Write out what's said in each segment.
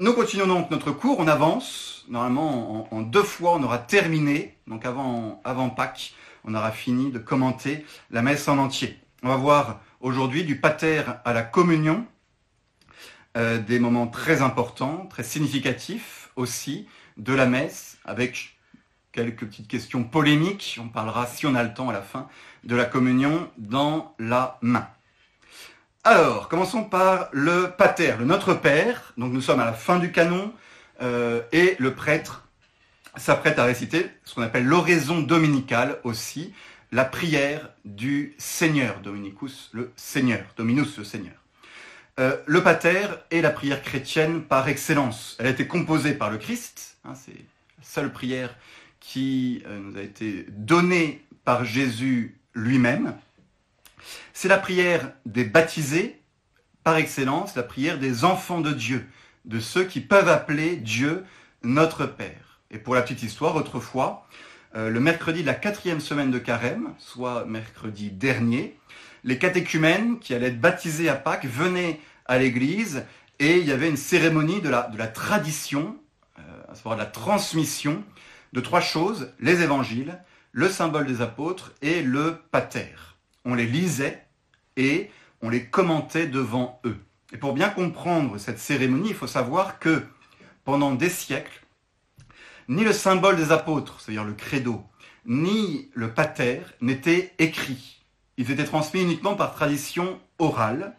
Nous continuons donc notre cours, on avance. Normalement, en, deux fois, on aura terminé. Donc avant, Pâques, on aura fini de commenter la messe en entier. On va voir aujourd'hui du pater à la communion, euh, des moments très importants, très significatifs aussi de la messe, avec quelques petites questions polémiques. On parlera, si on a le temps à la fin, de la communion dans la main. Alors, commençons par le pater, le Notre Père. Donc nous sommes à la fin du canon euh, et le prêtre s'apprête à réciter ce qu'on appelle l'oraison dominicale aussi, la prière du Seigneur, Dominicus, le Seigneur, Dominus, le Seigneur. Euh, le pater est la prière chrétienne par excellence. Elle a été composée par le Christ, hein, c'est la seule prière qui euh, nous a été donnée par Jésus lui-même. C'est la prière des baptisés, par excellence, la prière des enfants de Dieu, de ceux qui peuvent appeler Dieu notre Père. Et pour la petite histoire, autrefois, euh, le mercredi de la quatrième semaine de carême, soit mercredi dernier, les catéchumènes qui allaient être baptisés à Pâques venaient à l'église et il y avait une cérémonie de la, de la tradition, euh, à savoir de la transmission de trois choses, les évangiles, le symbole des apôtres et le pater on les lisait et on les commentait devant eux. Et pour bien comprendre cette cérémonie, il faut savoir que pendant des siècles, ni le symbole des apôtres, c'est-à-dire le credo, ni le pater n'étaient écrits. Ils étaient transmis uniquement par tradition orale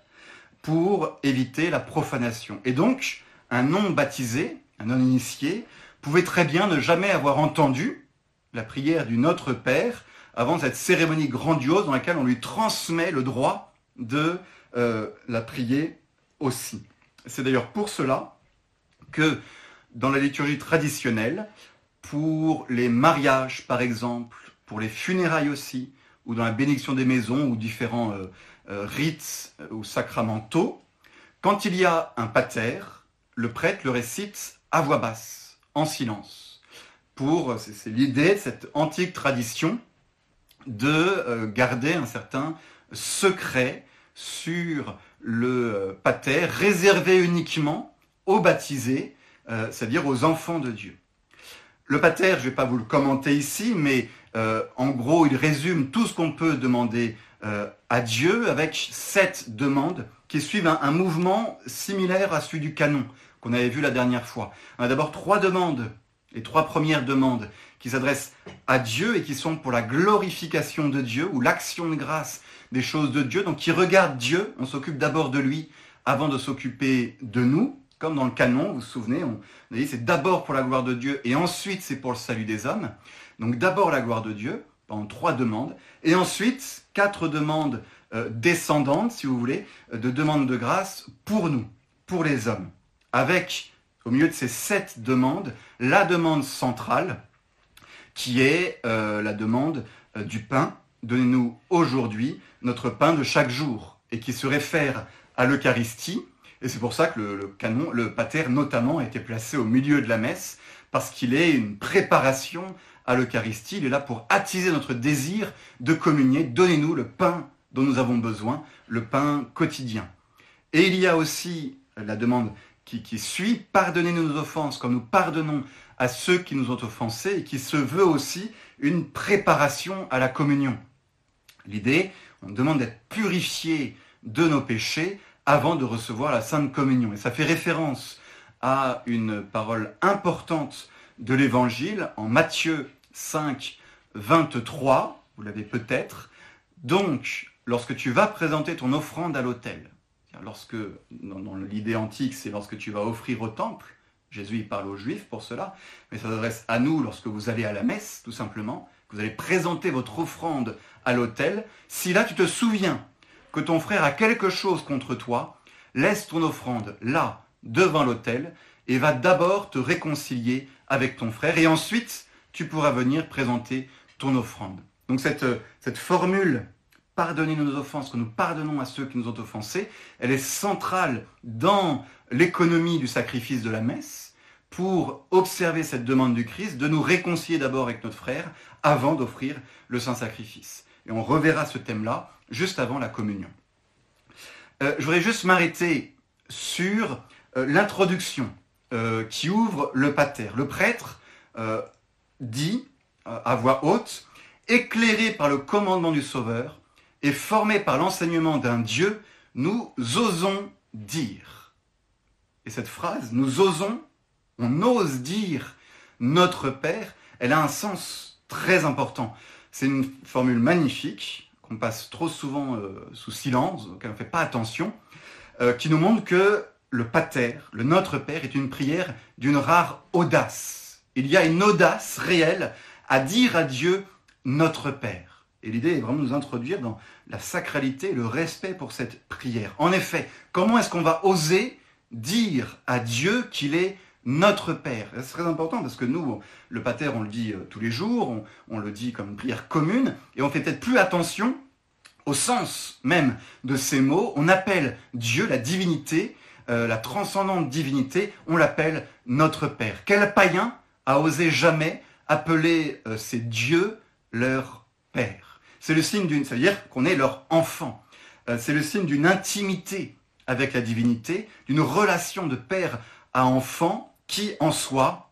pour éviter la profanation. Et donc, un non baptisé, un non initié, pouvait très bien ne jamais avoir entendu la prière du Notre Père avant cette cérémonie grandiose dans laquelle on lui transmet le droit de euh, la prier aussi. C'est d'ailleurs pour cela que dans la liturgie traditionnelle, pour les mariages par exemple, pour les funérailles aussi, ou dans la bénédiction des maisons ou différents euh, euh, rites ou sacramentaux, quand il y a un pater, le prêtre le récite à voix basse, en silence. Pour, c'est l'idée de cette antique tradition de euh, garder un certain secret sur le euh, pater réservé uniquement aux baptisés, euh, c'est-à-dire aux enfants de Dieu. Le pater, je ne vais pas vous le commenter ici, mais en gros, il résume tout ce qu'on peut demander à Dieu avec sept demandes qui suivent un, mouvement similaire à celui du canon qu'on avait vu la dernière fois. On a d'abord trois demandes, les trois premières demandes qui s'adressent à Dieu et qui sont pour la glorification de Dieu ou l'action de grâce des choses de Dieu. Donc qui regardent Dieu, on s'occupe d'abord de lui avant de s'occuper de nous. Comme dans le canon, vous vous souvenez, on a dit c'est d'abord pour la gloire de Dieu et ensuite c'est pour le salut des hommes. Donc d'abord la gloire de Dieu, pendant trois demandes, et ensuite quatre demandes euh, descendantes, si vous voulez, euh, de demandes de grâce pour nous, pour les hommes. Avec, au milieu de ces sept demandes, la demande centrale, qui est euh, la demande euh, du pain. Donnez-nous aujourd'hui notre pain de chaque jour, et qui se réfère à l'Eucharistie. Et c'est pour ça que le, canon, le pater notamment, a été placé au milieu de la messe, parce qu'il est une préparation à l'Eucharistie. Il est là pour attiser notre désir de communier. Donnez-nous le pain dont nous avons besoin, le pain quotidien. Et il y a aussi la demande qui, suit, pardonnez-nous nos offenses comme nous pardonnons à ceux qui nous ont offensés et qui se veut aussi une préparation à la communion. L'idée, on demande d'être purifié de nos péchés avant de recevoir la Sainte Communion. Et ça fait référence à une parole importante de l'Évangile en Matthieu 5, 23, vous l'avez peut-être. Donc, lorsque tu vas présenter ton offrande à l'autel, lorsque, dans l'idée antique, c'est lorsque tu vas offrir au temple, Jésus il parle aux Juifs pour cela, mais ça s'adresse à nous lorsque vous allez à la messe, tout simplement, que vous allez présenter votre offrande à l'autel. Si là tu te souviens que ton frère a quelque chose contre toi, laisse ton offrande là, devant l'autel, et va d'abord te réconcilier avec ton frère, et ensuite tu pourras venir présenter ton offrande. Donc cette, cette formule pardonnez nos offenses, que nous pardonnons à ceux qui nous ont offensés, elle est centrale dans l'économie du sacrifice de la messe pour observer cette demande du Christ, de nous réconcilier d'abord avec notre frère avant d'offrir le saint sacrifice. Et on reverra ce thème-là juste avant la communion. Euh, je voudrais juste m'arrêter sur euh, l'introduction euh, qui ouvre le pater. Le prêtre dit à voix haute, éclairé par le commandement du Sauveur et formé par l'enseignement d'un Dieu, nous osons dire. Et cette phrase, nous osons, on ose dire notre Père, elle a un sens très important. C'est une formule magnifique qu'on passe trop souvent sous silence, auquel on ne fait pas attention, qui nous montre que le pater, le Notre Père, est une prière d'une rare audace. Il y a une audace réelle à dire à Dieu Notre Père. Et l'idée est vraiment de nous introduire dans la sacralité, le respect pour cette prière. En effet, comment est-ce qu'on va oser dire à Dieu qu'il est notre Père C'est très important parce que nous, le pater, on le dit euh, tous les jours, on, le dit comme une prière commune, et on fait peut-être plus attention au sens même de ces mots. On appelle Dieu, la divinité, euh, la transcendante divinité, on l'appelle notre Père. Quel païen a osé jamais appeler euh, ces dieux leur Père? C'est le signe d'une, c'est-à-dire qu'on est leur enfant. Euh, c'est le signe d'une intimité avec la divinité, d'une relation de père à enfant qui, en soi,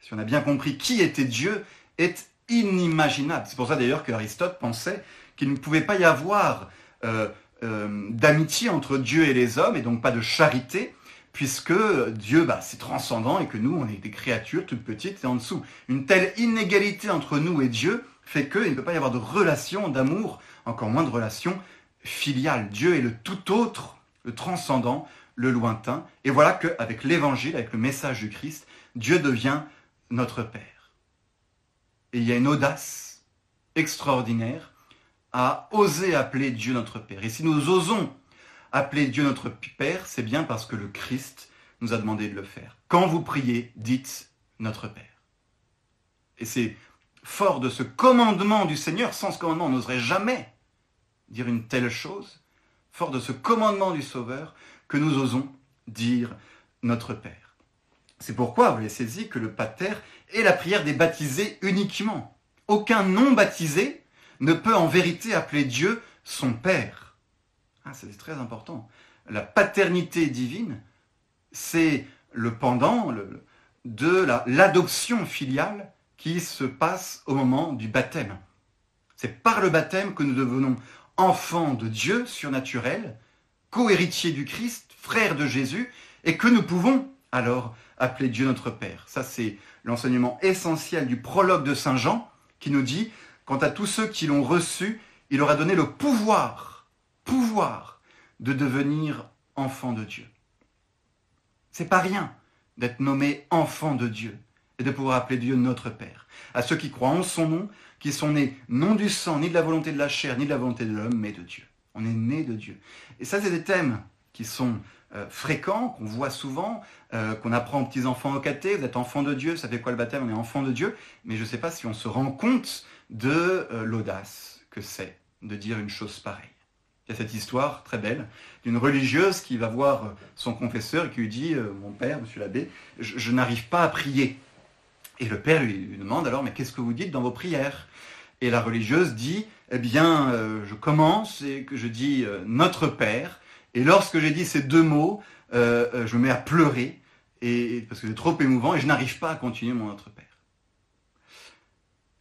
si on a bien compris qui était Dieu, est inimaginable. C'est pour ça d'ailleurs que Aristote pensait qu'il ne pouvait pas y avoir euh, d'amitié entre Dieu et les hommes, et donc pas de charité, puisque Dieu, bah, c'est transcendant, et que nous, on est des créatures toutes petites et en dessous. Une telle inégalité entre nous et Dieu fait qu'il ne peut pas y avoir de relation d'amour, encore moins de relation filiale. Dieu est le tout autre, le transcendant, le lointain. Et voilà qu'avec l'évangile, avec le message du Christ, Dieu devient notre Père. Et il y a une audace extraordinaire à oser appeler Dieu notre Père. Et si nous osons appeler Dieu notre Père, c'est bien parce que le Christ nous a demandé de le faire. Quand vous priez, dites notre Père. Et c'est fort de ce commandement du Seigneur, sans ce commandement, on n'oserait jamais dire une telle chose, fort de ce commandement du Sauveur, que nous osons dire notre Père. C'est pourquoi, vous l'avez saisi, que le Pater est la prière des baptisés uniquement. Aucun non baptisé ne peut en vérité appeler Dieu son Père. Ah, c'est très important. La paternité divine, c'est le pendant de l'adoption filiale qui se passe au moment du baptême. C'est par le baptême que nous devenons enfants de Dieu surnaturel, co-héritiers du Christ, frères de Jésus, et que nous pouvons alors appeler Dieu notre Père. Ça, c'est l'enseignement essentiel du prologue de Saint Jean qui nous dit Quant à tous ceux qui l'ont reçu, il leur a donné le pouvoir, pouvoir de devenir enfants de Dieu. C'est pas rien d'être nommé enfant de Dieu et de pouvoir appeler Dieu notre Père. À ceux qui croient en son nom, qui sont nés non du sang, ni de la volonté de la chair, ni de la volonté de l'homme, mais de Dieu. On est né de Dieu. Et ça, c'est des thèmes qui sont euh, fréquents, qu'on voit souvent, euh, qu'on apprend aux petits-enfants au caté, vous êtes enfant de Dieu, ça fait quoi le baptême? On est enfant de Dieu. Mais je ne sais pas si on se rend compte de euh, l'audace que c'est de dire une chose pareille. Il y a cette histoire très belle d'une religieuse qui va voir son confesseur et qui lui dit Mon père, monsieur l'abbé, je, n'arrive pas à prier. Et le père lui, demande alors Mais qu'est-ce que vous dites dans vos prières? Et la religieuse dit Eh bien, euh, je commence et que je dis Notre Père. Et lorsque j'ai dit ces deux mots, je me mets à pleurer et, parce que c'est trop émouvant et je n'arrive pas à continuer mon Notre Père.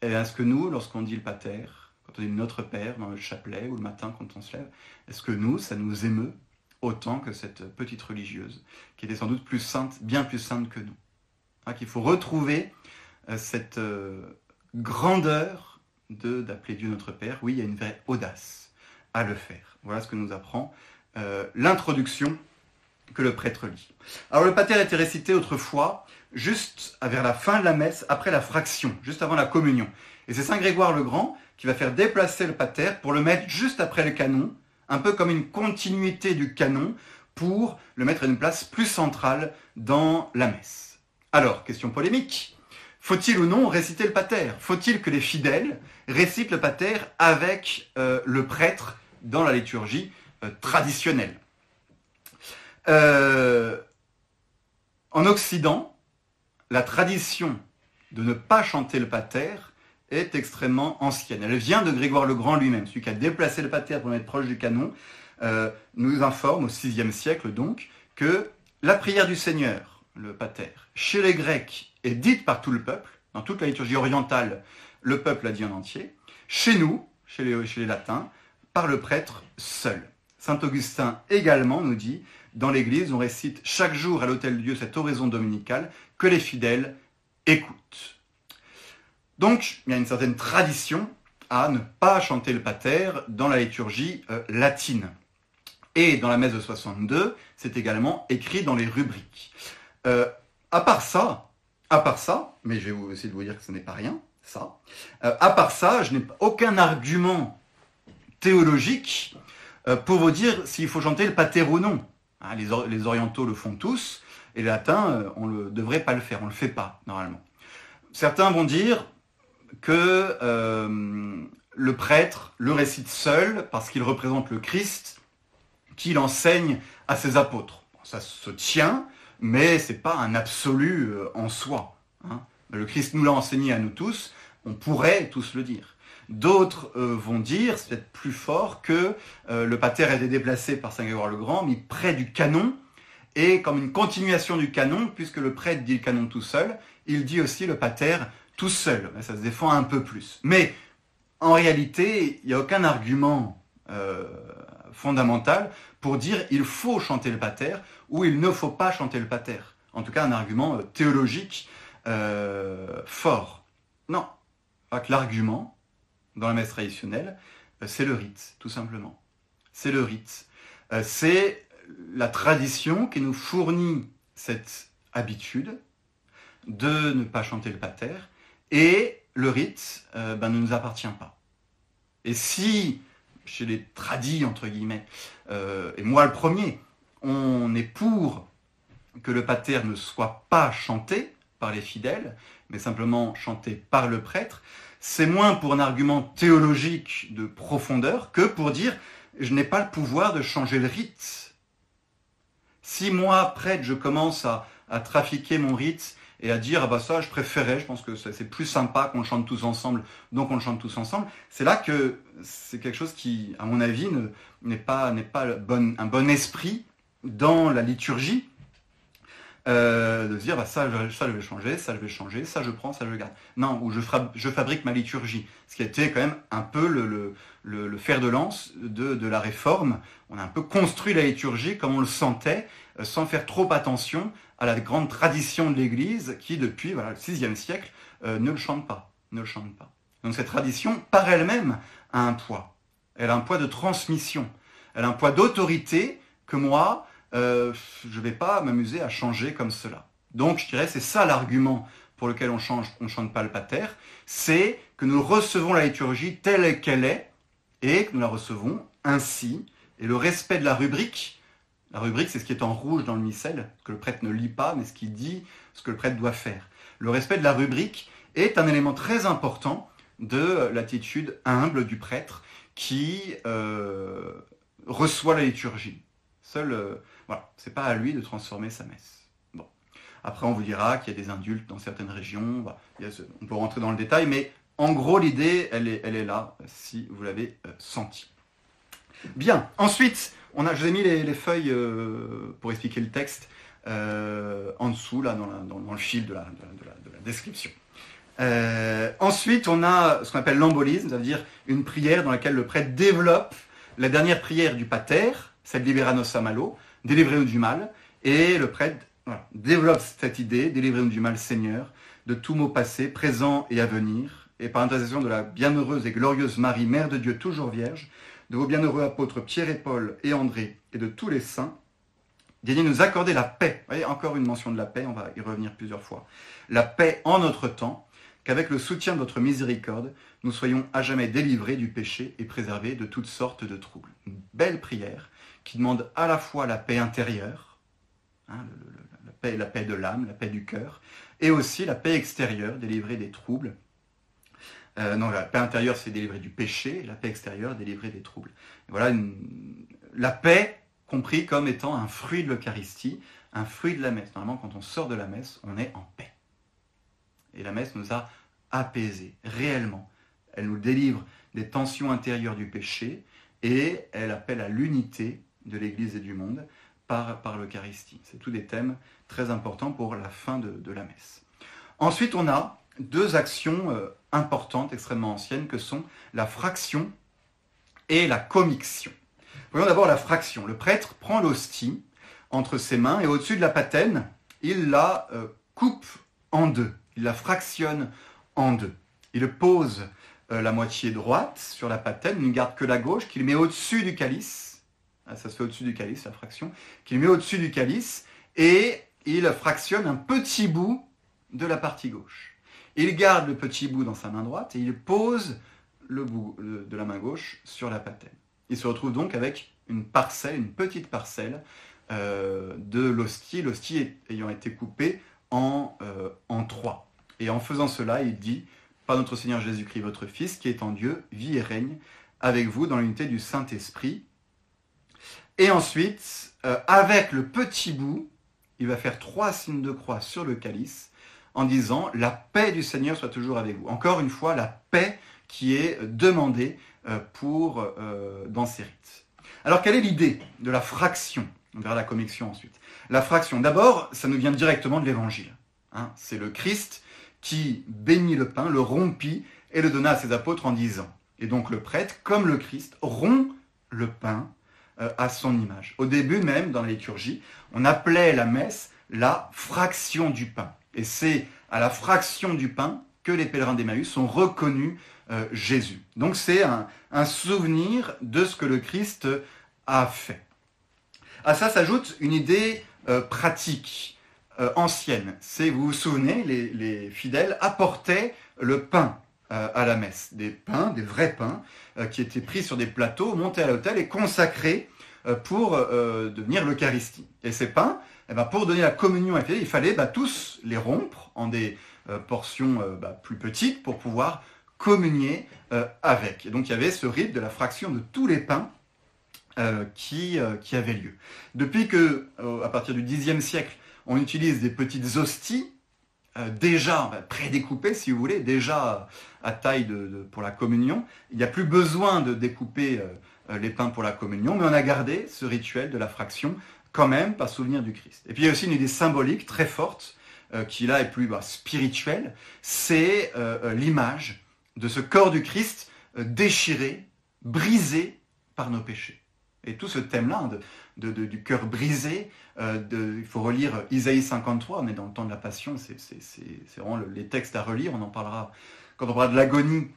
Et est-ce que nous, lorsqu'on dit le pater, quand on dit notre Père dans le chapelet ou le matin quand on se lève, est-ce que nous, ça nous émeut autant que cette petite religieuse, qui était sans doute plus sainte, bien plus sainte que nous? Hein, Qu'il faut retrouver euh, cette euh, grandeur d'appeler Dieu notre Père. Oui, il y a une vraie audace à le faire. Voilà ce que nous apprend euh, l'introduction que le prêtre lit. Alors le pater était récité autrefois juste vers la fin de la messe, après la fraction, juste avant la communion. Et c'est Saint Grégoire le Grand qui va faire déplacer le pater pour le mettre juste après le canon, un peu comme une continuité du canon, pour le mettre à une place plus centrale dans la messe. Alors, question polémique. Faut-il ou non réciter le pater? Faut-il que les fidèles récitent le pater avec euh, le prêtre dans la liturgie euh, traditionnelle? Euh, En Occident, la tradition de ne pas chanter le pater est extrêmement ancienne. Elle vient de Grégoire le Grand lui-même, celui qui a déplacé le pater pour être proche du canon, nous informe au VIe siècle donc que la prière du Seigneur, le pater, chez les Grecs, est dite par tout le peuple. Dans toute la liturgie orientale, le peuple l'a dit en entier. Chez nous, chez les, latins, par le prêtre seul. Saint Augustin également nous dit, dans l'Église, on récite chaque jour à l'autel Dieu cette oraison dominicale que les fidèles écoutent. Donc, il y a une certaine tradition à ne pas chanter le pater dans la liturgie euh, latine. Et dans la messe de 62, c'est également écrit dans les rubriques. Euh, à part ça, à part ça, mais je vais essayer de vous dire que ce n'est pas rien, ça. Euh, à part ça, je n'ai aucun argument théologique pour vous dire s'il faut chanter le pater ou non. Hein, les, orientaux le font tous, et les latins, on ne devrait pas le faire, on ne le fait pas normalement. Certains vont dire, que euh, le prêtre le récite seul parce qu'il représente le Christ qu'il enseigne à ses apôtres. ça se tient, mais c'est pas un absolu euh, en soi. Hein. Le Christ nous l'a enseigné à nous tous, on pourrait tous le dire. D'autres euh, vont dire, c'est peut-être plus fort, que le pater a été déplacé par Saint Grégoire le Grand, mis près du canon, et comme une continuation du canon, puisque le prêtre dit le canon tout seul, il dit aussi le pater tout seul. Ça se défend un peu plus. Mais en réalité, il n'y a aucun argument euh, fondamental pour dire il faut chanter le pater ou il ne faut pas chanter le pater. En tout cas, un argument euh, théologique euh, fort. Non. L'argument, dans la messe traditionnelle, c'est le rite, tout simplement. C'est le rite. c'est la tradition qui nous fournit cette habitude de ne pas chanter le pater et le rite euh, ben, ne nous appartient pas. Et si, chez les tradis, entre guillemets, euh, et moi le premier, on est pour que le pater ne soit pas chanté par les fidèles, mais simplement chanté par le prêtre, c'est moins pour un argument théologique de profondeur que pour dire je n'ai pas le pouvoir de changer le rite. Si moi, prêtre, je commence à, trafiquer mon rite et à dire ah bah ça je préférais, je pense que c'est plus sympa qu'on chante tous ensemble, donc on le chante tous ensemble. C'est là que c'est quelque chose qui, à mon avis, n'est pas n'est pas un bon esprit dans la liturgie. Euh, de se dire bah ça, ça je vais changer, ça je vais changer, ça je prends, ça je garde. Non, ou je, je fabrique ma liturgie. Ce qui a été quand même un peu le, fer de lance de, la réforme. On a un peu construit la liturgie comme on le sentait, euh, sans faire trop attention à la grande tradition de l'Église qui, depuis le VIe siècle, euh, ne le chante pas. Ne le chante pas. Donc cette tradition, par elle-même, a un poids. Elle a un poids de transmission. Elle a un poids d'autorité que moi, euh, je ne vais pas m'amuser à changer comme cela. Donc je dirais, c'est ça l'argument pour lequel on change, on chante pas le pater, c'est que nous recevons la liturgie telle qu'elle est et que nous la recevons ainsi. Et le respect de la rubrique la rubrique, c'est ce qui est en rouge dans le missel, que le prêtre ne lit pas, mais ce qui dit ce que le prêtre doit faire. Le respect de la rubrique est un élément très important de l'attitude humble du prêtre qui euh, reçoit la liturgie. Seul, euh, voilà, c'est pas à lui de transformer sa messe. Bon. Après, on vous dira qu'il y a des indultes dans certaines régions. on peut rentrer dans le détail, mais en gros, l'idée, elle est, là, si vous l'avez euh, senti. Bien. Ensuite, on a, je vous ai mis les, feuilles euh, pour expliquer le texte euh, en dessous, là, dans, le fil de la, description. Euh, ensuite, on a ce qu'on appelle l'embolisme, c'est-à-dire une prière dans laquelle le prêtre développe la dernière prière du pater, celle Liberanos Samalo, délivrez-nous du mal, et le prêtre développe cette idée, délivrez-nous du mal, Seigneur, de tout mot passé, présent et à venir, et par intercession de la bienheureuse et glorieuse Marie, Mère de Dieu, toujours vierge, de vos bienheureux apôtres Pierre et Paul et André et de tous les saints, daignez nous accorder la paix. Vous voyez, encore une mention de la paix, on va y revenir plusieurs fois. La paix en notre temps, qu'avec le soutien de votre miséricorde, nous soyons à jamais délivrés du péché et préservés de toutes sortes de troubles. Une belle prière qui demande à la fois la paix intérieure, hein, la, paix, de l'âme, la paix du cœur, et aussi la paix extérieure, délivrée des troubles euh, non, la paix intérieure, c'est délivrer du péché, la paix extérieure, délivrer des troubles. voilà, la paix compris comme étant un fruit de l'Eucharistie, un fruit de la messe. Normalement, quand on sort de la messe, on est en paix. Et la messe nous a apaisés, réellement. Elle nous délivre des tensions intérieures du péché et elle appelle à l'unité de l'Église et du monde par, l'Eucharistie. C'est tous des thèmes très importants pour la fin de, la messe. Ensuite, on a deux actions euh, importantes, extrêmement anciennes, que sont la fraction et la commixion. Voyons d'abord la fraction. Le prêtre prend l'hostie entre ses mains et au-dessus de la patène, il la euh, coupe en deux. Il la fractionne en deux. Il pose euh, la moitié droite sur la patène, il ne garde que la gauche, qu'il met au-dessus du calice. Ah, ça se fait au-dessus du calice, la fraction. Qu'il met au-dessus du calice et il fractionne un petit bout de la partie gauche. Il garde le petit bout dans sa main droite et il pose le bout de la main gauche sur la patène. Il se retrouve donc avec une parcelle, une petite parcelle euh, de l'hostie, l'hostie ayant été coupée en, euh, en trois. Et en faisant cela, il dit, par notre Seigneur Jésus-Christ, votre Fils, qui est en Dieu, vit et règne avec vous dans l'unité du Saint-Esprit. Et ensuite, euh, avec le petit bout, il va faire trois signes de croix sur le calice en disant La paix du Seigneur soit toujours avec vous. Encore une fois, la paix qui est demandée euh, pour, euh, dans ces rites. Alors, quelle est l'idée de la fraction? On verra la commixion ensuite. La fraction, d'abord, ça nous vient directement de l'Évangile. Hein. C'est le Christ qui bénit le pain, le rompit et le donna à ses apôtres en disant. Et donc le prêtre, comme le Christ, rompt le pain à son image. Au début même, dans la liturgie, on appelait la messe la fraction du pain. Et c'est à la fraction du pain que les pèlerins d'Emmaüs ont reconnu euh, Jésus. Donc c'est un, souvenir de ce que le Christ a fait. À ça s'ajoute une idée euh, pratique. Euh, ancienne. C'est, vous vous souvenez, les, fidèles apportaient le pain euh, à la messe. Des pains, des vrais pains, euh, qui étaient pris sur des plateaux, montés à l'autel et consacrés pour devenir l'Eucharistie. Et ces pains, eh ben, pour donner la communion à il fallait bah, tous les rompre en des portions bah, plus petites pour pouvoir communier avec. Et donc il y avait ce rite de la fraction de tous les pains qui, qui avait lieu. Depuis que, à partir du Xe siècle, on utilise des petites hosties, euh, déjà prédécoupées si vous voulez, déjà à taille pour la communion. Il n'y a plus besoin de découper euh, les pains pour la communion, mais on a gardé ce rituel de la fraction quand même par souvenir du Christ. Et puis il y a aussi une idée symbolique très forte, euh, qui là est plus bah, spirituelle, c'est l'image de ce corps du Christ déchiré, brisé par nos péchés. Et tout ce thème-là du cœur brisé, euh, il faut relire Isaïe 53, on est dans le temps de la passion, c'est vraiment les textes à relire, on en parlera quand on parlera de l'agonie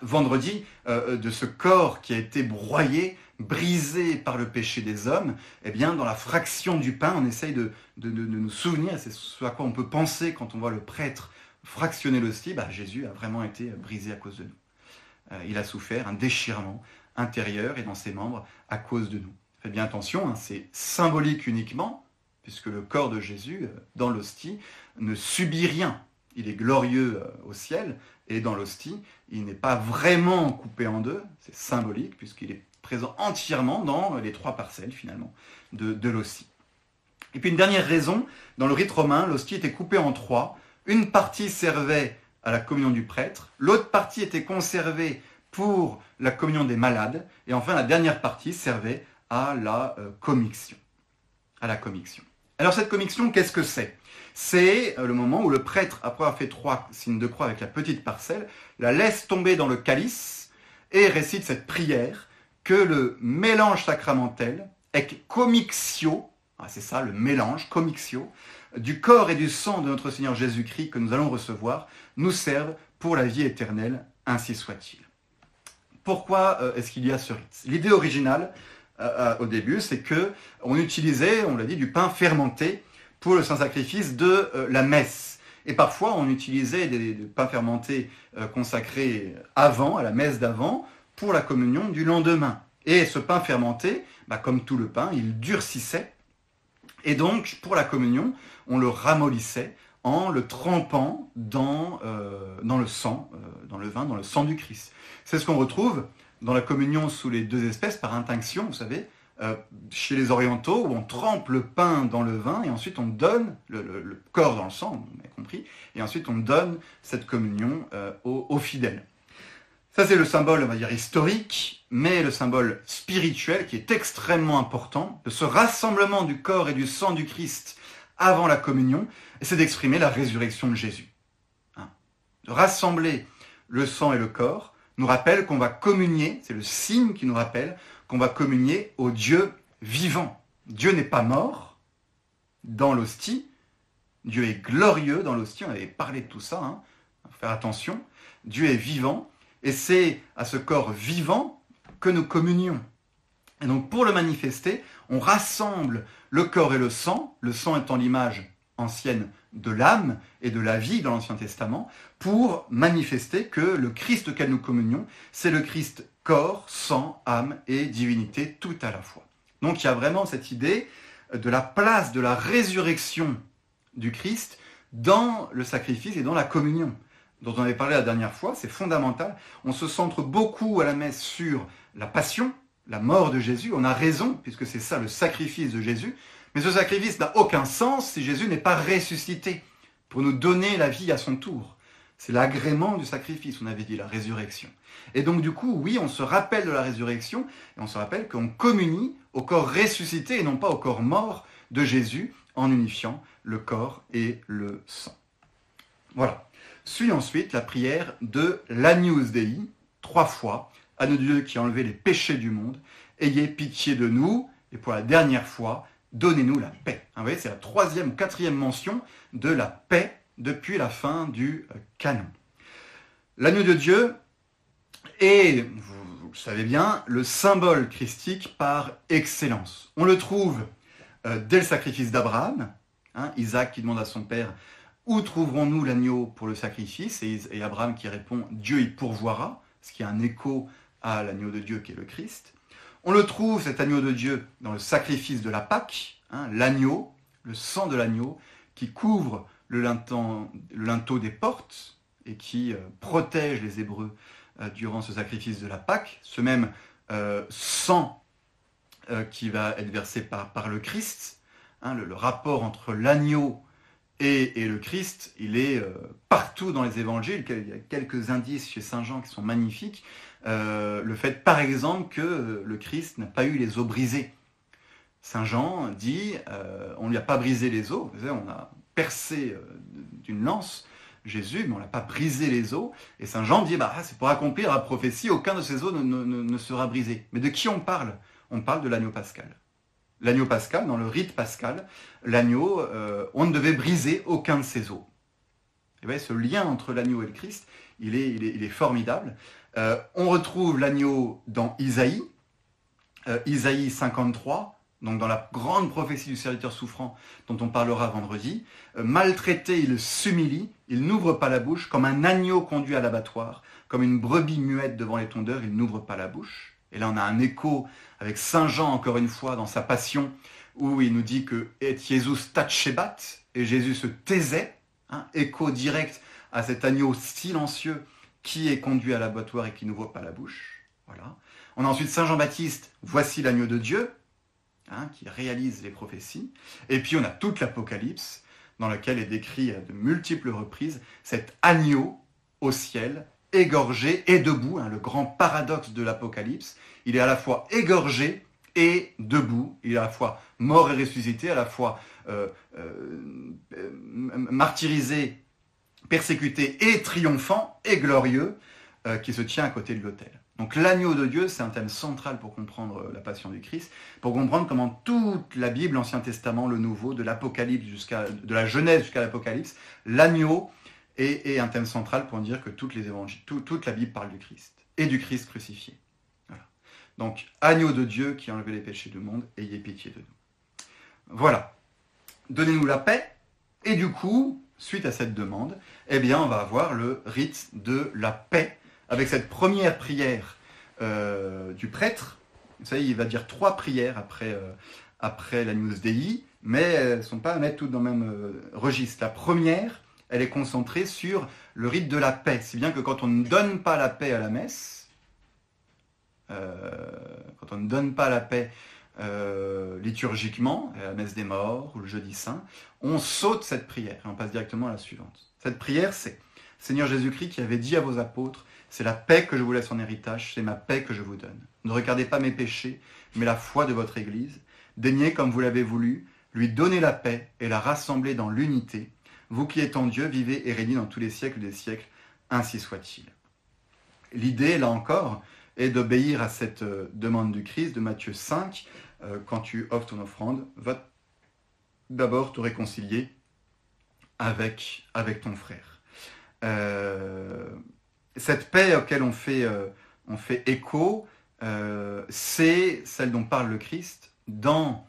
vendredi, euh, euh, de ce corps qui a été broyé, brisé par le péché des hommes, eh bien dans la fraction du pain, on essaye de, nous souvenir, c'est ce à quoi on peut penser quand on voit le prêtre fractionner l'hostie, bah, Jésus a vraiment été brisé à cause de nous. il a souffert un déchirement, intérieur et dans ses membres à cause de nous. Faites bien attention, hein, c'est symbolique uniquement, puisque le corps de Jésus, euh, dans l'hostie, ne subit rien. Il est glorieux euh, au ciel, et dans l'hostie, il n'est pas vraiment coupé en deux, c'est symbolique, puisqu'il est présent entièrement dans les trois parcelles, finalement, de, de l'hostie. Et puis une dernière raison, dans le rite romain, l'hostie était coupée en trois. Une partie servait à la communion du prêtre, l'autre partie était conservée pour la communion des malades. Et enfin, la dernière partie servait à la euh, commixion. Alors cette commixion, qu'est-ce que c'est? C'est euh, le moment où le prêtre, après avoir fait trois signes de croix avec la petite parcelle, la laisse tomber dans le calice et récite cette prière que le mélange sacramentel, ec commixio, ah, c'est ça le mélange, commixio, du corps et du sang de notre Seigneur Jésus-Christ que nous allons recevoir, nous serve pour la vie éternelle, ainsi soit-il. Pourquoi euh, est-ce qu'il y a ce rite? L'idée originale, euh, euh, au début, c'est que on utilisait, on l'a dit, du pain fermenté pour le saint-sacrifice de la messe. Et parfois, on utilisait des, pains fermentés consacrés avant, à la messe d'avant, pour la communion du lendemain. Et ce pain fermenté, bah, comme tout le pain, il durcissait. Et donc, pour la communion, on le ramollissait en le trempant dans, dans le sang, dans le vin, dans le sang du Christ. C'est ce qu'on retrouve dans la communion sous les deux espèces par intinction, vous savez, euh, chez les orientaux, où on trempe le pain dans le vin et ensuite on donne le, corps dans le sang, vous m'avez compris, et ensuite on donne cette communion euh, aux, fidèles. Ça, c'est le symbole, on va dire, historique, mais le symbole spirituel qui est extrêmement important de ce rassemblement du corps et du sang du Christ avant la communion, c'est d'exprimer la résurrection de Jésus. Hein. rassembler le sang et le corps nous rappelle qu'on va communier, c'est le signe qui nous rappelle qu'on va communier au Dieu vivant. Dieu n'est pas mort dans l'hostie, Dieu est glorieux dans l'hostie, on avait parlé de tout ça, hein. faire attention. Dieu est vivant, et c'est à ce corps vivant que nous communions. Et donc pour le manifester, on rassemble le corps et le sang, le sang étant l'image ancienne de l'âme et de la vie dans l'Ancien Testament, pour manifester que le Christ auquel nous communions, c'est le Christ corps, sang, âme et divinité tout à la fois. Donc il y a vraiment cette idée de la place de la résurrection du Christ dans le sacrifice et dans la communion dont on avait parlé la dernière fois, c'est fondamental. On se centre beaucoup à la messe sur la passion, la mort de Jésus. On a raison, puisque c'est ça le sacrifice de Jésus. Mais ce sacrifice n'a aucun sens si Jésus n'est pas ressuscité pour nous donner la vie à son tour. C'est l'agrément du sacrifice, on avait dit, la résurrection. Et donc du coup, oui, on se rappelle de la résurrection, et on se rappelle qu'on communie au corps ressuscité et non pas au corps mort de Jésus en unifiant le corps et le sang. Voilà. Suit ensuite la prière de l'Agnus Dei, trois fois, à nos Dieu qui a enlevé les péchés du monde, ayez pitié de nous, et pour la dernière fois, donnez-nous la paix. Vous voyez, c'est la troisième ou quatrième mention de la paix depuis la fin du euh, canon. L'agneau de Dieu est, vous, le savez bien, le symbole christique par excellence. On le trouve euh, dès le sacrifice d'Abraham, hein, Isaac qui demande à son père où trouverons-nous l'agneau pour le sacrifice? Et, Abraham qui répond Dieu y pourvoira, ce qui est un écho à l'agneau de Dieu qui est le Christ. On le trouve, cet agneau de Dieu, dans le sacrifice de la Pâque, hein, l'agneau, le sang de l'agneau, qui couvre le, linteau, des portes et qui euh, protège les Hébreux euh, durant ce sacrifice de la Pâque. Ce même euh, sang qui va être versé par, le Christ, hein, le, rapport entre l'agneau et, le Christ, il est partout dans les évangiles. Il y a quelques indices chez Saint Jean qui sont magnifiques. Euh, le fait, par exemple, que le Christ n'a pas eu les os brisés. Saint Jean dit, euh, on ne lui a pas brisé les os, on a percé d'une lance Jésus, mais on n'a pas brisé les os. Et Saint Jean dit, bah, c'est pour accomplir la prophétie, aucun de ces os ne sera brisé. Mais de qui on parle? On parle de l'agneau pascal l'agneau pascal, dans le rite pascal, l'agneau, euh, on ne devait briser aucun de ses os. Et bien, ce lien entre l'agneau et le Christ, il est, formidable. Euh, on retrouve l'agneau dans Isaïe, euh, Isaïe 53, donc dans la grande prophétie du serviteur souffrant dont on parlera vendredi. maltraité, il s'humilie, il n'ouvre pas la bouche, comme un agneau conduit à l'abattoir, comme une brebis muette devant les tondeurs, il n'ouvre pas la bouche. Et là, on a un écho avec Saint Jean, encore une fois, dans sa passion, où il nous dit que et Jésus tachebat, et Jésus se taisait, hein, écho direct à cet agneau silencieux qui est conduit à l'abattoir et qui n'ouvre pas la bouche. Voilà. On a ensuite Saint Jean-Baptiste, voici l'agneau de Dieu, hein, qui réalise les prophéties. Et puis on a toute l'Apocalypse, dans laquelle est décrit à de multiples reprises cet agneau au ciel égorgé et debout, hein, le grand paradoxe de l'Apocalypse. Il est à la fois égorgé et debout, il est à la fois mort et ressuscité, à la fois euh, euh, martyrisé, persécuté et triomphant et glorieux, euh, qui se tient à côté de l'autel. Donc l'agneau de Dieu, c'est un thème central pour comprendre la passion du Christ, pour comprendre comment toute la Bible, l'Ancien Testament, le Nouveau, de l'Apocalypse de la Genèse jusqu'à l'Apocalypse, l'agneau et, un thème central pour dire que toutes les évangiles, toute la Bible parle du Christ et du Christ crucifié. Donc, agneau de Dieu qui a enlevé les péchés du monde, ayez pitié de nous. Voilà. Donnez-nous la paix. Et du coup, suite à cette demande, eh bien, on va avoir le rite de la paix avec cette première prière euh, du prêtre. Vous savez, il va dire trois prières après, euh, après la news Dei, mais elles ne sont pas à mettre toutes dans le même euh, registre. La première, elle est concentrée sur le rite de la paix. Si bien que quand on ne donne pas la paix à la messe, quand on ne donne pas la paix euh, liturgiquement, à la messe des morts ou le jeudi saint, on saute cette prière et on passe directement à la suivante. Cette prière, c'est Seigneur Jésus-Christ qui avait dit à vos apôtres, c'est la paix que je vous laisse en héritage, c'est ma paix que je vous donne. Ne regardez pas mes péchés, mais la foi de votre Église. Daignez, comme vous l'avez voulu, lui donner la paix et la rassembler dans l'unité. Vous qui êtes en Dieu, vivez et régnez dans tous les siècles des siècles, ainsi soit-il. L'idée, là encore, est d'obéir à cette euh, demande du Christ de Matthieu 5. Euh, quand tu offres ton offrande, va d'abord te réconcilier avec, ton frère. Euh, cette paix auquel on fait, on fait écho, c'est celle dont parle le Christ dans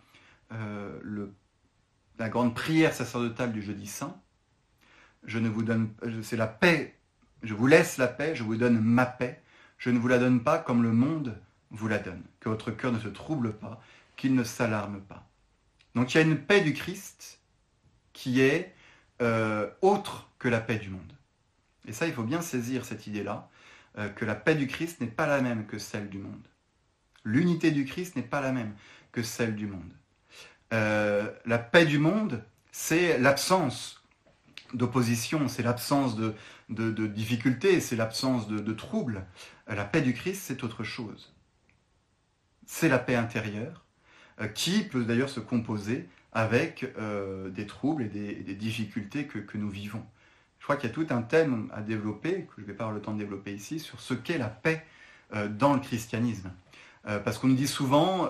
la grande prière sacerdotale du jeudi saint. Je ne vous donne, c'est la paix je vous laisse la paix, je vous donne ma paix. Je ne vous la donne pas comme le monde vous la donne. Que votre cœur ne se trouble pas, qu'il ne s'alarme pas. Donc il y a une paix du Christ qui est euh, autre que la paix du monde. Et ça, il faut bien saisir cette idée-là, euh, que la paix du Christ n'est pas la même que celle du monde. L'unité du Christ n'est pas la même que celle du monde. Euh, la paix du monde, c'est l'absence d'opposition, c'est l'absence de, de, difficultés, c'est l'absence de, troubles. La paix du Christ, c'est autre chose. C'est la paix intérieure, euh, qui peut d'ailleurs se composer avec euh, des troubles et des, difficultés que, nous vivons. Je crois qu'il y a tout un thème à développer, que je ne vais pas avoir le temps de développer ici, sur ce qu'est la paix euh, dans le christianisme. parce qu'on nous dit souvent,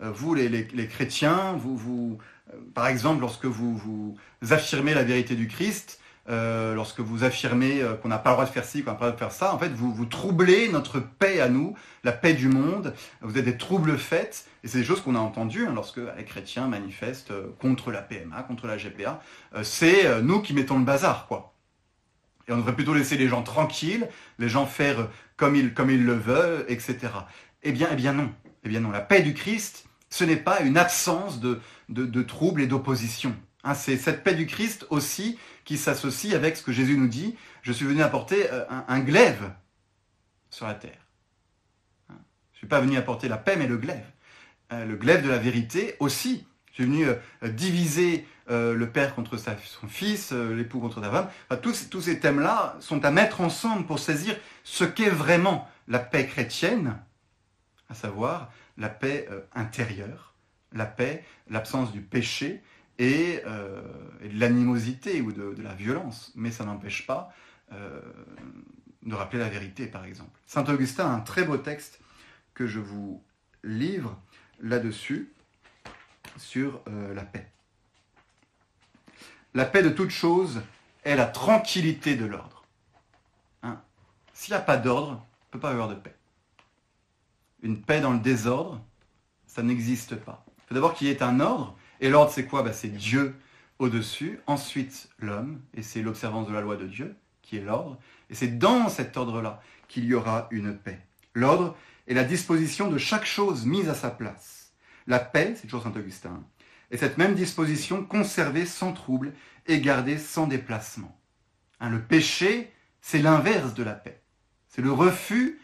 vous les, chrétiens, vous, vous par exemple, lorsque vous, vous affirmez la vérité du Christ, euh, lorsque vous affirmez euh, qu'on n'a pas le droit de faire ci, qu'on n'a pas le droit de faire ça, en fait, vous, vous troublez notre paix à nous, la paix du monde. Vous êtes des troubles faits, et c'est des choses qu'on a entendues hein, lorsque les chrétiens manifestent euh, contre la PMA, contre la GPA. c'est nous qui mettons le bazar, quoi. Et on devrait plutôt laisser les gens tranquilles, les gens faire comme ils, comme ils le veulent, etc. Eh bien, eh bien non. Eh bien non. La paix du Christ, ce n'est pas une absence de, de, troubles et d'opposition. Hein, c'est cette paix du Christ aussi qui s'associe avec ce que Jésus nous dit, je suis venu apporter euh, un, glaive sur la terre. Hein, je suis pas venu apporter la paix, mais le glaive. Euh, le glaive de la vérité aussi. Je suis venu euh, diviser le père contre son fils, l'époux contre sa femme. tous, tous ces thèmes-là sont à mettre ensemble pour saisir ce qu'est vraiment la paix chrétienne, à savoir la paix intérieure, la paix, l'absence du péché, euh, et, de l'animosité ou de, la violence. Mais ça n'empêche pas euh, de rappeler la vérité, par exemple. Saint Augustin a un très beau texte que je vous livre là-dessus, sur euh, la paix. La paix de toute chose est la tranquillité de l'ordre. Hein S'il n'y a pas d'ordre, il ne peut pas y avoir de paix. Une paix dans le désordre, ça n'existe pas. Il faut d'abord qu'il y ait un ordre, et l'ordre, c'est quoi? Bah, C'est Dieu au-dessus, ensuite l'homme, et c'est l'observance de la loi de Dieu qui est l'ordre. Et c'est dans cet ordre-là qu'il y aura une paix. L'ordre est la disposition de chaque chose mise à sa place. La paix, c'est toujours Saint Augustin, est cette même disposition conservée sans trouble et gardée sans déplacement. Hein, le péché, c'est l'inverse de la paix. C'est le refus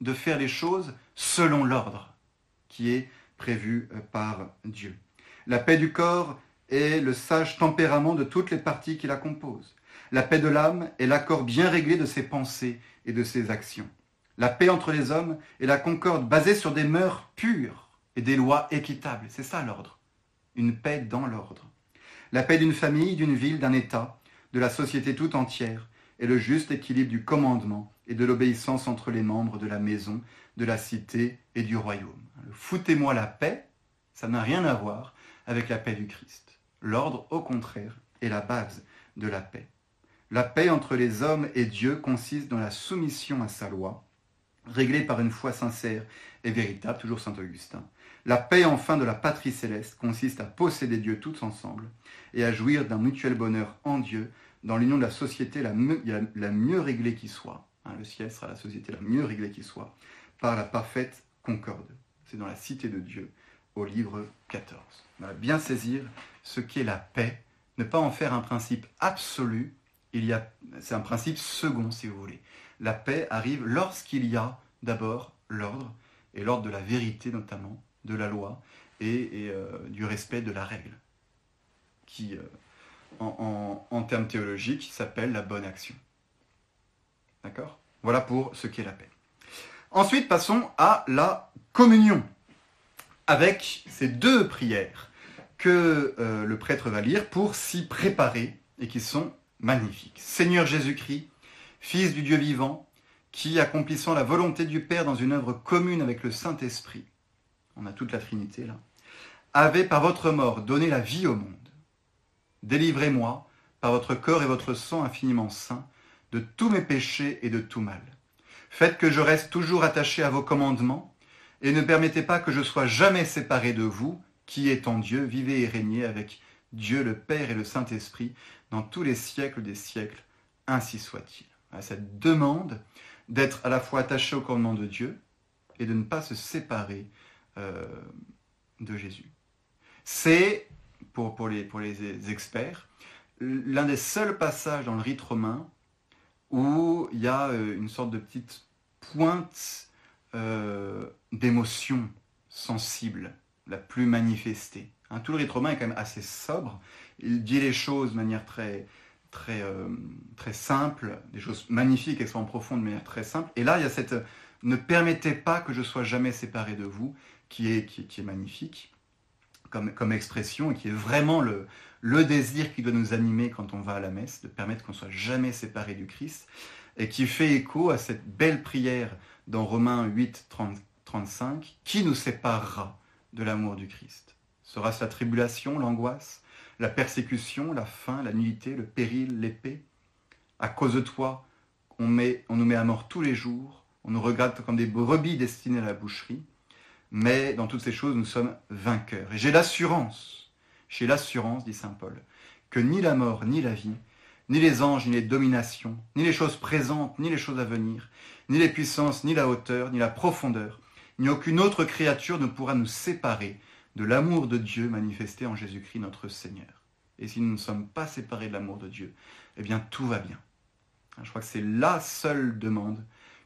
de faire les choses selon l'ordre qui est prévu euh, par Dieu. La paix du corps est le sage tempérament de toutes les parties qui la composent. La paix de l'âme est l'accord bien réglé de ses pensées et de ses actions. La paix entre les hommes est la concorde basée sur des mœurs pures et des lois équitables. C'est ça l'ordre. Une paix dans l'ordre. La paix d'une famille, d'une ville, d'un État, de la société tout entière est le juste équilibre du commandement et de l'obéissance entre les membres de la maison, de la cité et du royaume. Foutez-moi la paix, ça n'a rien à voir avec la paix du Christ. L'ordre, au contraire, est la base de la paix. La paix entre les hommes et Dieu consiste dans la soumission à sa loi, réglée par une foi sincère et véritable, toujours saint Augustin. La paix enfin de la patrie céleste consiste à posséder Dieu tous ensemble et à jouir d'un mutuel bonheur en Dieu, dans l'union de la société la, mieux, réglée qui soit. Hein, le ciel sera la société la mieux réglée qui soit, par la parfaite concorde. C'est dans la cité de Dieu, au livre 14 bien saisir ce qu'est la paix, ne pas en faire un principe absolu, il y a, c'est un principe second si vous voulez. La paix arrive lorsqu'il y a d'abord l'ordre, et l'ordre de la vérité notamment, de la loi, et, euh, du respect de la règle, qui euh, en, termes théologiques s'appelle la bonne action. Voilà pour ce qui est la paix. Ensuite, passons à la communion, avec ces deux prières que euh, le prêtre va lire pour s'y préparer et qui sont magnifiques. Seigneur Jésus-Christ, Fils du Dieu vivant, qui, accomplissant la volonté du Père dans une œuvre commune avec le Saint-Esprit, on a toute la Trinité là, avait par votre mort donné la vie au monde. Délivrez-moi, par votre corps et votre sang infiniment saints, de tous mes péchés et de tout mal. Faites que je reste toujours attaché à vos commandements, et ne permettez pas que je sois jamais séparé de vous, qui est en Dieu, vivez et régnez avec Dieu le Père et le Saint-Esprit dans tous les siècles des siècles, ainsi soit-il. Cette demande d'être à la fois attaché au commandement de Dieu et de ne pas se séparer euh, de Jésus. C'est, pour, les experts, l'un des seuls passages dans le rite romain où il y a euh, une sorte de petite pointe euh, d'émotion sensible, la plus manifestée. Hein, tout le rite romain est quand même assez sobre. Il dit les choses de manière très, très, euh, très simple, des choses magnifiques, extrêmement profondes de manière très simple. Et là, il y a cette ne permettez pas que je sois jamais séparé de vous, qui est, qui, est magnifique comme, expression et qui est vraiment le, le désir qui doit nous animer quand on va à la messe, de permettre qu'on soit jamais séparé du Christ, et qui fait écho à cette belle prière dans Romains 8, 35, qui nous séparera de l'amour du Christ. Sera-ce la tribulation, l'angoisse, la persécution, la faim, la nullité, le péril, l'épée? À cause de toi, on, on nous met à mort tous les jours, on nous regarde comme des brebis destinées à la boucherie, mais dans toutes ces choses, nous sommes vainqueurs. Et j'ai l'assurance j'ai l'assurance, dit Saint Paul, que ni la mort, ni la vie, ni les anges, ni les dominations, ni les choses présentes, ni les choses à venir, ni les puissances, ni la hauteur, ni la profondeur, ni aucune autre créature ne pourra nous séparer de l'amour de Dieu manifesté en Jésus-Christ notre Seigneur. Et si nous ne sommes pas séparés de l'amour de Dieu, eh bien tout va bien. Je crois que c'est la seule demande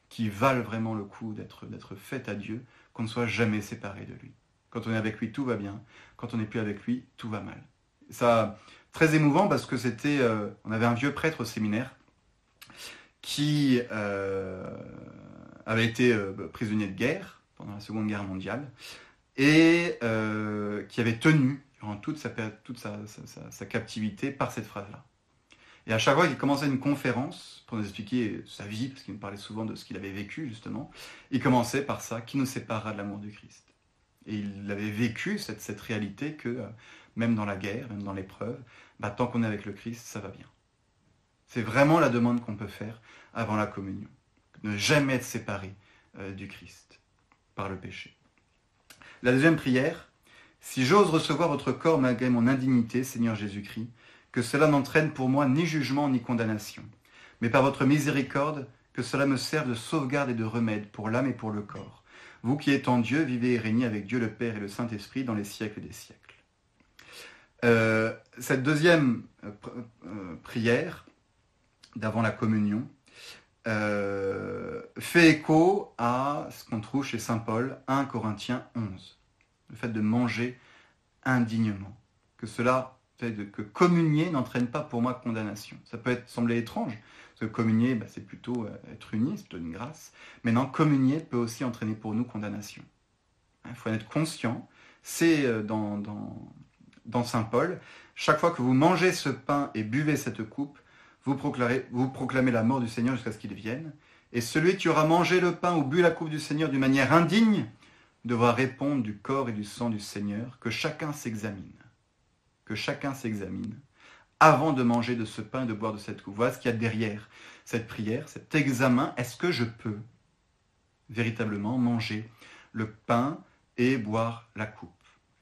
qui vale vraiment le coup d'être faite à Dieu, qu'on ne soit jamais séparé de lui. Quand on est avec lui, tout va bien. Quand on n'est plus avec lui, tout va mal. Ça, très émouvant parce que c'était, euh, on avait un vieux prêtre au séminaire qui euh, avait été euh, prisonnier de guerre pendant la Seconde Guerre mondiale et qui avait tenu durant toute sa, toute sa, captivité par cette phrase-là. Et à chaque fois qu'il commençait une conférence pour nous expliquer sa vie, parce qu'il nous parlait souvent de ce qu'il avait vécu justement, il commençait par ça, qui nous séparera de l'amour du Christ. Et il avait vécu cette, cette réalité que euh, même dans la guerre, même dans l'épreuve, bah, tant qu'on est avec le Christ, ça va bien. C'est vraiment la demande qu'on peut faire avant la communion. Ne jamais être séparé euh, du Christ par le péché. La deuxième prière, si j'ose recevoir votre corps malgré mon indignité, Seigneur Jésus-Christ, que cela n'entraîne pour moi ni jugement ni condamnation, mais par votre miséricorde, que cela me serve de sauvegarde et de remède pour l'âme et pour le corps vous qui êtes en Dieu, vivez et régnez avec Dieu le Père et le Saint-Esprit dans les siècles des siècles. Euh, cette deuxième euh, euh, prière d'avant la communion fait écho à ce qu'on trouve chez Saint Paul, 1 Corinthiens 11. Le fait de manger indignement. Que cela que communier n'entraîne pas pour moi condamnation. Ça peut être, sembler étrange, parce que communier, bah, c'est plutôt euh, être uni, c'est plutôt une grâce. Mais non, communier peut aussi entraîner pour nous condamnation. Il faut en être conscient. C'est euh, dans, Saint Paul, chaque fois que vous mangez ce pain et buvez cette coupe, vous proclamez, la mort du Seigneur jusqu'à ce qu'il vienne. Et celui qui aura mangé le pain ou bu la coupe du Seigneur d'une manière indigne devra répondre du corps et du sang du Seigneur, que chacun s'examine. Que chacun s'examine avant de manger de ce pain et de boire de cette coupe. Voilà ce qu'il y a derrière cette prière, cet examen. Est-ce que je peux véritablement manger le pain et boire la coupe?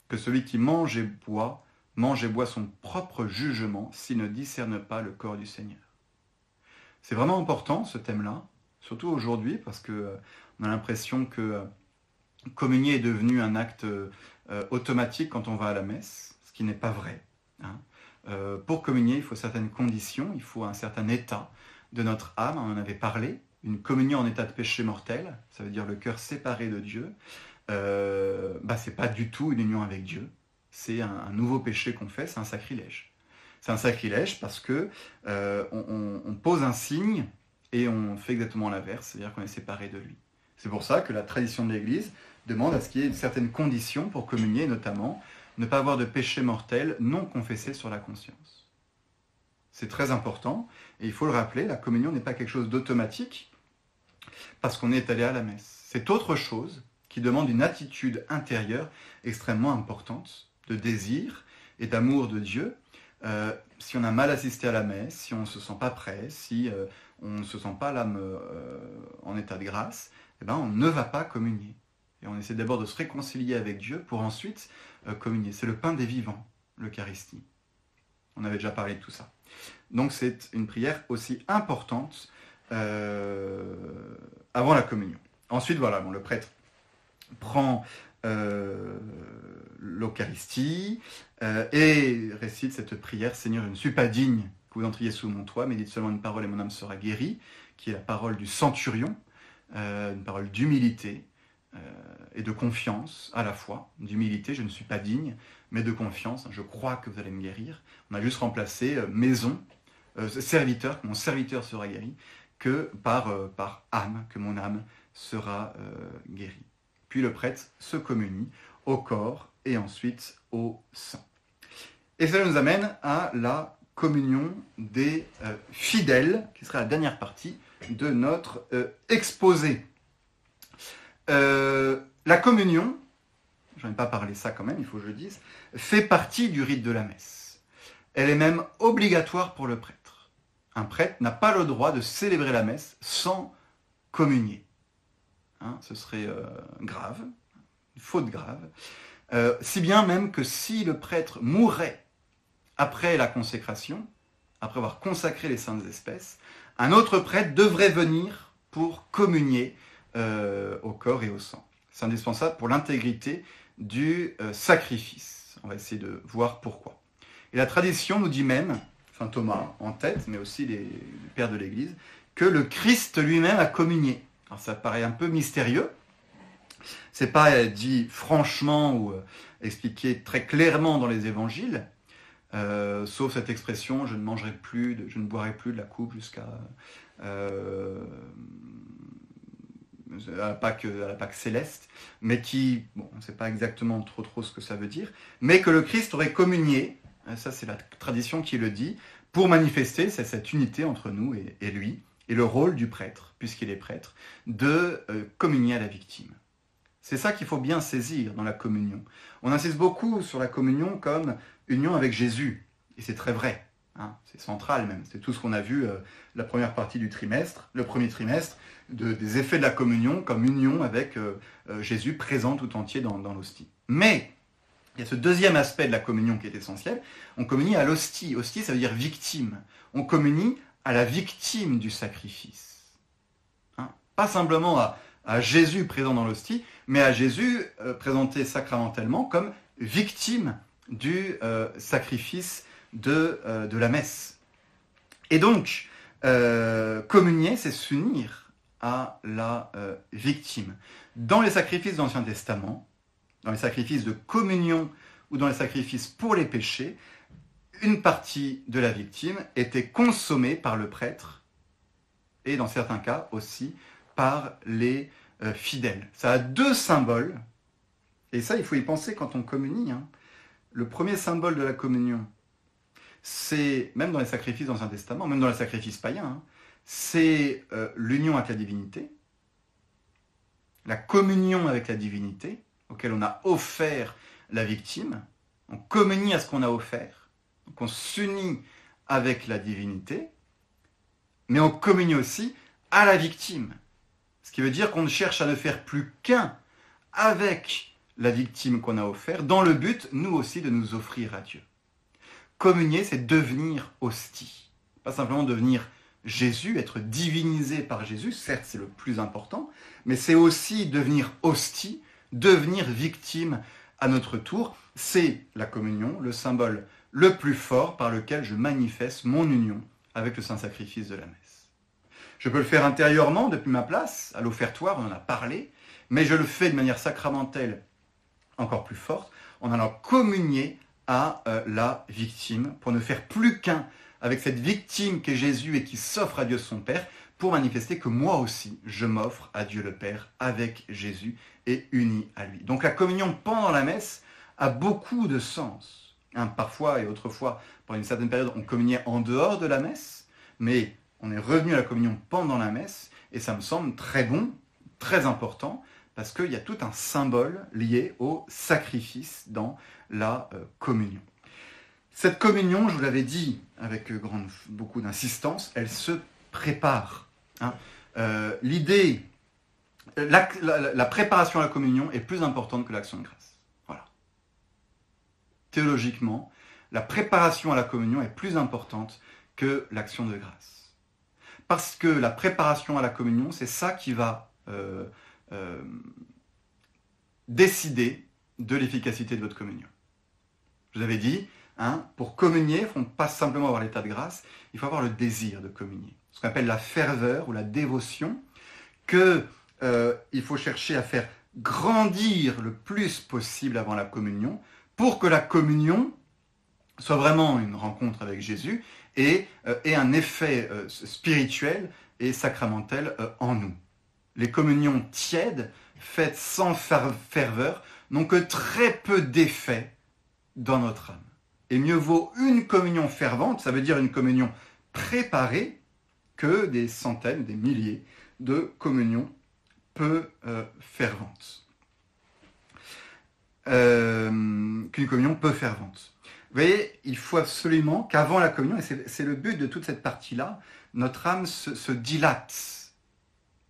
Que celui qui mange et boit, mange et boit son propre jugement s'il ne discerne pas le corps du Seigneur. C'est vraiment important ce thème-là, surtout aujourd'hui, parce que euh, a l'impression que euh, communier est devenu un acte euh, automatique quand on va à la messe, ce qui n'est pas vrai. Hein. Pour communier, il faut certaines conditions, il faut un certain état de notre âme, on en avait parlé, une communion en état de péché mortel, ça veut dire le cœur séparé de Dieu, bah, c'est pas du tout une union avec Dieu, c'est un, nouveau péché qu'on fait, c'est un sacrilège. C'est un sacrilège parce que euh, on, pose un signe et on fait exactement l'inverse, c'est-à-dire qu'on est séparé de lui. C'est pour ça que la tradition de l'Église demande à ce qu'il y ait une certaine condition pour communier, notamment ne pas avoir de péché mortel non confessé sur la conscience. C'est très important, et il faut le rappeler, la communion n'est pas quelque chose d'automatique parce qu'on est allé à la messe. C'est autre chose qui demande une attitude intérieure extrêmement importante de désir et d'amour de Dieu. Euh, si on a mal assisté à la messe, si on ne se sent pas prêt, si euh, on ne se sent pas l'âme euh, en état de grâce, eh ben, on ne va pas communier. Et on essaie d'abord de se réconcilier avec Dieu pour ensuite communier. C'est le pain des vivants, l'Eucharistie. On avait déjà parlé de tout ça. Donc c'est une prière aussi importante avant la communion. Ensuite, voilà, le prêtre prend euh, l'Eucharistie euh, et récite cette prière Seigneur, je ne suis pas digne que vous entriez sous mon toit, mais dites seulement une parole et mon âme sera guérie, qui est la parole du centurion, euh, une parole d'humilité et de confiance à la fois. D'humilité, je ne suis pas digne, mais de confiance, je crois que vous allez me guérir. On a juste remplacé maison, serviteur, que mon serviteur sera guéri, que par, par âme, que mon âme sera guérie. Puis le prêtre se communie au corps et ensuite au sang. Et cela nous amène à la communion des euh, fidèles, qui sera la dernière partie de notre euh, exposé. Euh, la communion, j'en ai pas parlé ça quand même, il faut que je le dise, fait partie du rite de la messe. Elle est même obligatoire pour le prêtre. Un prêtre n'a pas le droit de célébrer la messe sans communier. Hein, ce serait euh, grave, une faute grave. Euh, si bien même que si le prêtre mourrait après la consécration, après avoir consacré les saintes espèces, un autre prêtre devrait venir pour communier euh, au corps et au sang. C'est indispensable pour l'intégrité du sacrifice. On va essayer de voir pourquoi. Et la tradition nous dit même, enfin Thomas en tête, mais aussi les pères de l'Église, que le Christ lui-même a communié. Alors ça paraît un peu mystérieux. C'est pas euh, dit franchement ou euh, expliqué très clairement dans les évangiles, euh, sauf cette expression je ne mangerai plus, je ne boirai plus de la coupe jusqu'à la Pâque céleste, mais qui, bon, on ne sait pas exactement trop trop ce que ça veut dire, mais que le Christ aurait communié, ça c'est la tradition qui le dit, pour manifester cette unité entre nous et lui, et le rôle du prêtre, puisqu'il est prêtre, de euh, communier à la victime. C'est ça qu'il faut bien saisir dans la communion. On insiste beaucoup sur la communion comme union avec Jésus, et c'est très vrai. Hein, c'est central même. C'est tout ce qu'on a vu euh, la première partie du trimestre, le premier trimestre, des effets de la communion comme union avec euh, Jésus présent tout entier dans, dans l'hostie. Mais il y a ce deuxième aspect de la communion qui est essentiel. On communie à l'hostie. Hostie, ça veut dire victime. On communie à la victime du sacrifice. Hein Pas simplement à, Jésus présent dans l'hostie, mais à Jésus euh, présenté sacramentellement comme victime du euh, sacrifice de, euh, de, la messe. Et donc, communier, c'est s'unir à la victime. Dans les sacrifices de l'Ancien Testament, dans les sacrifices de communion ou dans les sacrifices pour les péchés, une partie de la victime était consommée par le prêtre et dans certains cas aussi par les euh, fidèles. Ça a deux symboles, et ça il faut y penser quand on communie. Hein. Le premier symbole de la communion, c'est, même dans les sacrifices d'Ancien Testament, même dans les sacrifices païens, hein, c'est euh, l'union avec la divinité, la communion avec la divinité, auquel on a offert la victime, on communie à ce qu'on a offert, qu'on s'unit avec la divinité, mais on communie aussi à la victime. Ce qui veut dire qu'on cherche à ne faire plus qu'un avec la victime qu'on a offert, dans le but, nous aussi, de nous offrir à Dieu. Communier, c'est devenir hostie. Pas simplement devenir Jésus, être divinisé par Jésus, certes c'est le plus important, mais c'est aussi devenir hostie, devenir victime à notre tour. C'est la communion, le symbole le plus fort par lequel je manifeste mon union avec le Saint-Sacrifice de la messe. Je peux le faire intérieurement depuis ma place, à l'offertoire, on en a parlé, mais je le fais de manière sacramentelle encore plus forte, en allant communier à euh, la victime, pour ne faire plus qu'un avec cette victime qu'est Jésus et qui s'offre à Dieu son Père, pour manifester que moi aussi, je m'offre à Dieu le Père avec Jésus et uni à lui. Donc la communion pendant la messe a beaucoup de sens. Hein, parfois et autrefois, pendant une certaine période, on communiait en dehors de la messe, mais on est revenu à la communion pendant la messe, et ça me semble très bon, très important, parce qu'il y a tout un symbole lié au sacrifice dans la euh, communion. Cette communion, je vous l'avais dit avec euh, beaucoup d'insistance, elle se prépare. Hein. Euh, l'idée, la, la, préparation à la communion est plus importante que l'action de grâce. Théologiquement, la préparation à la communion est plus importante que l'action de grâce. Parce que la préparation à la communion, c'est ça qui va euh, euh, décider de l'efficacité de votre communion. Je vous avais dit, hein, pour communier, il ne faut pas simplement avoir l'état de grâce, il faut avoir le désir de communier. Ce qu'on appelle la ferveur ou la dévotion, qu'il euh, faut chercher à faire grandir le plus possible avant la communion, pour que la communion soit vraiment une rencontre avec Jésus et euh, ait un effet euh, spirituel et sacramentel euh, en nous. Les communions tièdes, faites sans ferveur, n'ont que très peu d'effet dans notre âme. Et mieux vaut une communion fervente, ça veut dire une communion préparée, que des centaines, des milliers de communions peu ferventes. Qu'une communion peu fervente. Vous voyez, il faut absolument qu'avant la communion, et c'est le but de toute cette partie-là, notre âme se, dilate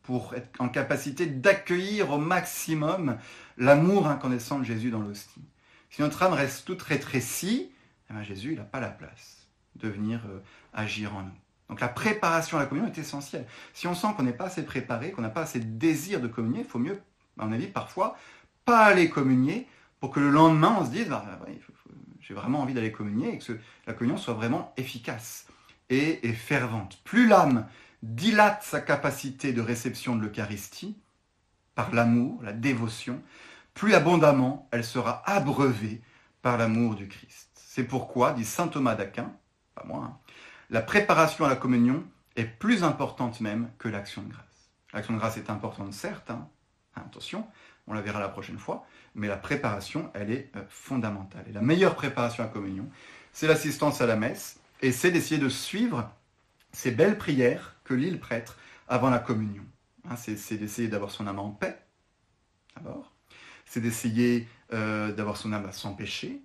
pour être en capacité d'accueillir au maximum l'amour incandescent de Jésus dans l'hostie. Si notre âme reste toute rétrécie, eh bien Jésus n'a pas la place de venir euh, agir en nous. Donc la préparation à la communion est essentielle. Si on sent qu'on n'est pas assez préparé, qu'on n'a pas assez de désir de communier, il faut mieux, à mon avis, parfois, pas aller communier pour que le lendemain, on se dise, bah, faut, j'ai vraiment envie d'aller communier et que la communion soit vraiment efficace et, fervente. Plus l'âme dilate sa capacité de réception de l'Eucharistie par l'amour, la dévotion, plus abondamment elle sera abreuvée par l'amour du Christ. C'est pourquoi, dit saint Thomas d'Aquin, pas moi, hein, la préparation à la communion est plus importante même que l'action de grâce. L'action de grâce est importante, certes, hein, attention, on la verra la prochaine fois, mais la préparation, elle est euh, fondamentale. Et la meilleure préparation à communion, c'est l'assistance à la messe, et c'est d'essayer de suivre ces belles prières que lit le prêtre avant la communion. Hein, c'est d'essayer d'avoir son âme en paix, d'abord. C'est d'essayer euh, d'avoir son âme sans péché,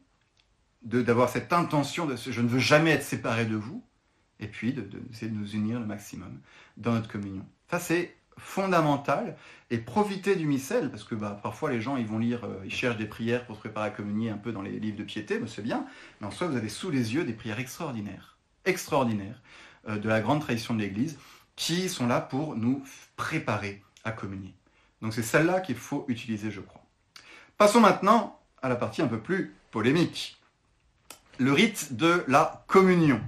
d'avoir cette intention de je ne veux jamais être séparé de vous, et puis d'essayer de, de, nous unir le maximum dans notre communion. Ça, c'est fondamental et profiter du missel, parce que bah, parfois les gens ils vont lire, euh, ils cherchent des prières pour se préparer à communier un peu dans les livres de piété, mais c'est bien, mais en soi vous avez sous les yeux des prières extraordinaires, extraordinaires euh, de la grande tradition de l'Église, qui sont là pour nous préparer à communier. Donc c'est celle-là qu'il faut utiliser, je crois. Passons maintenant à la partie un peu plus polémique. Le rite de la communion.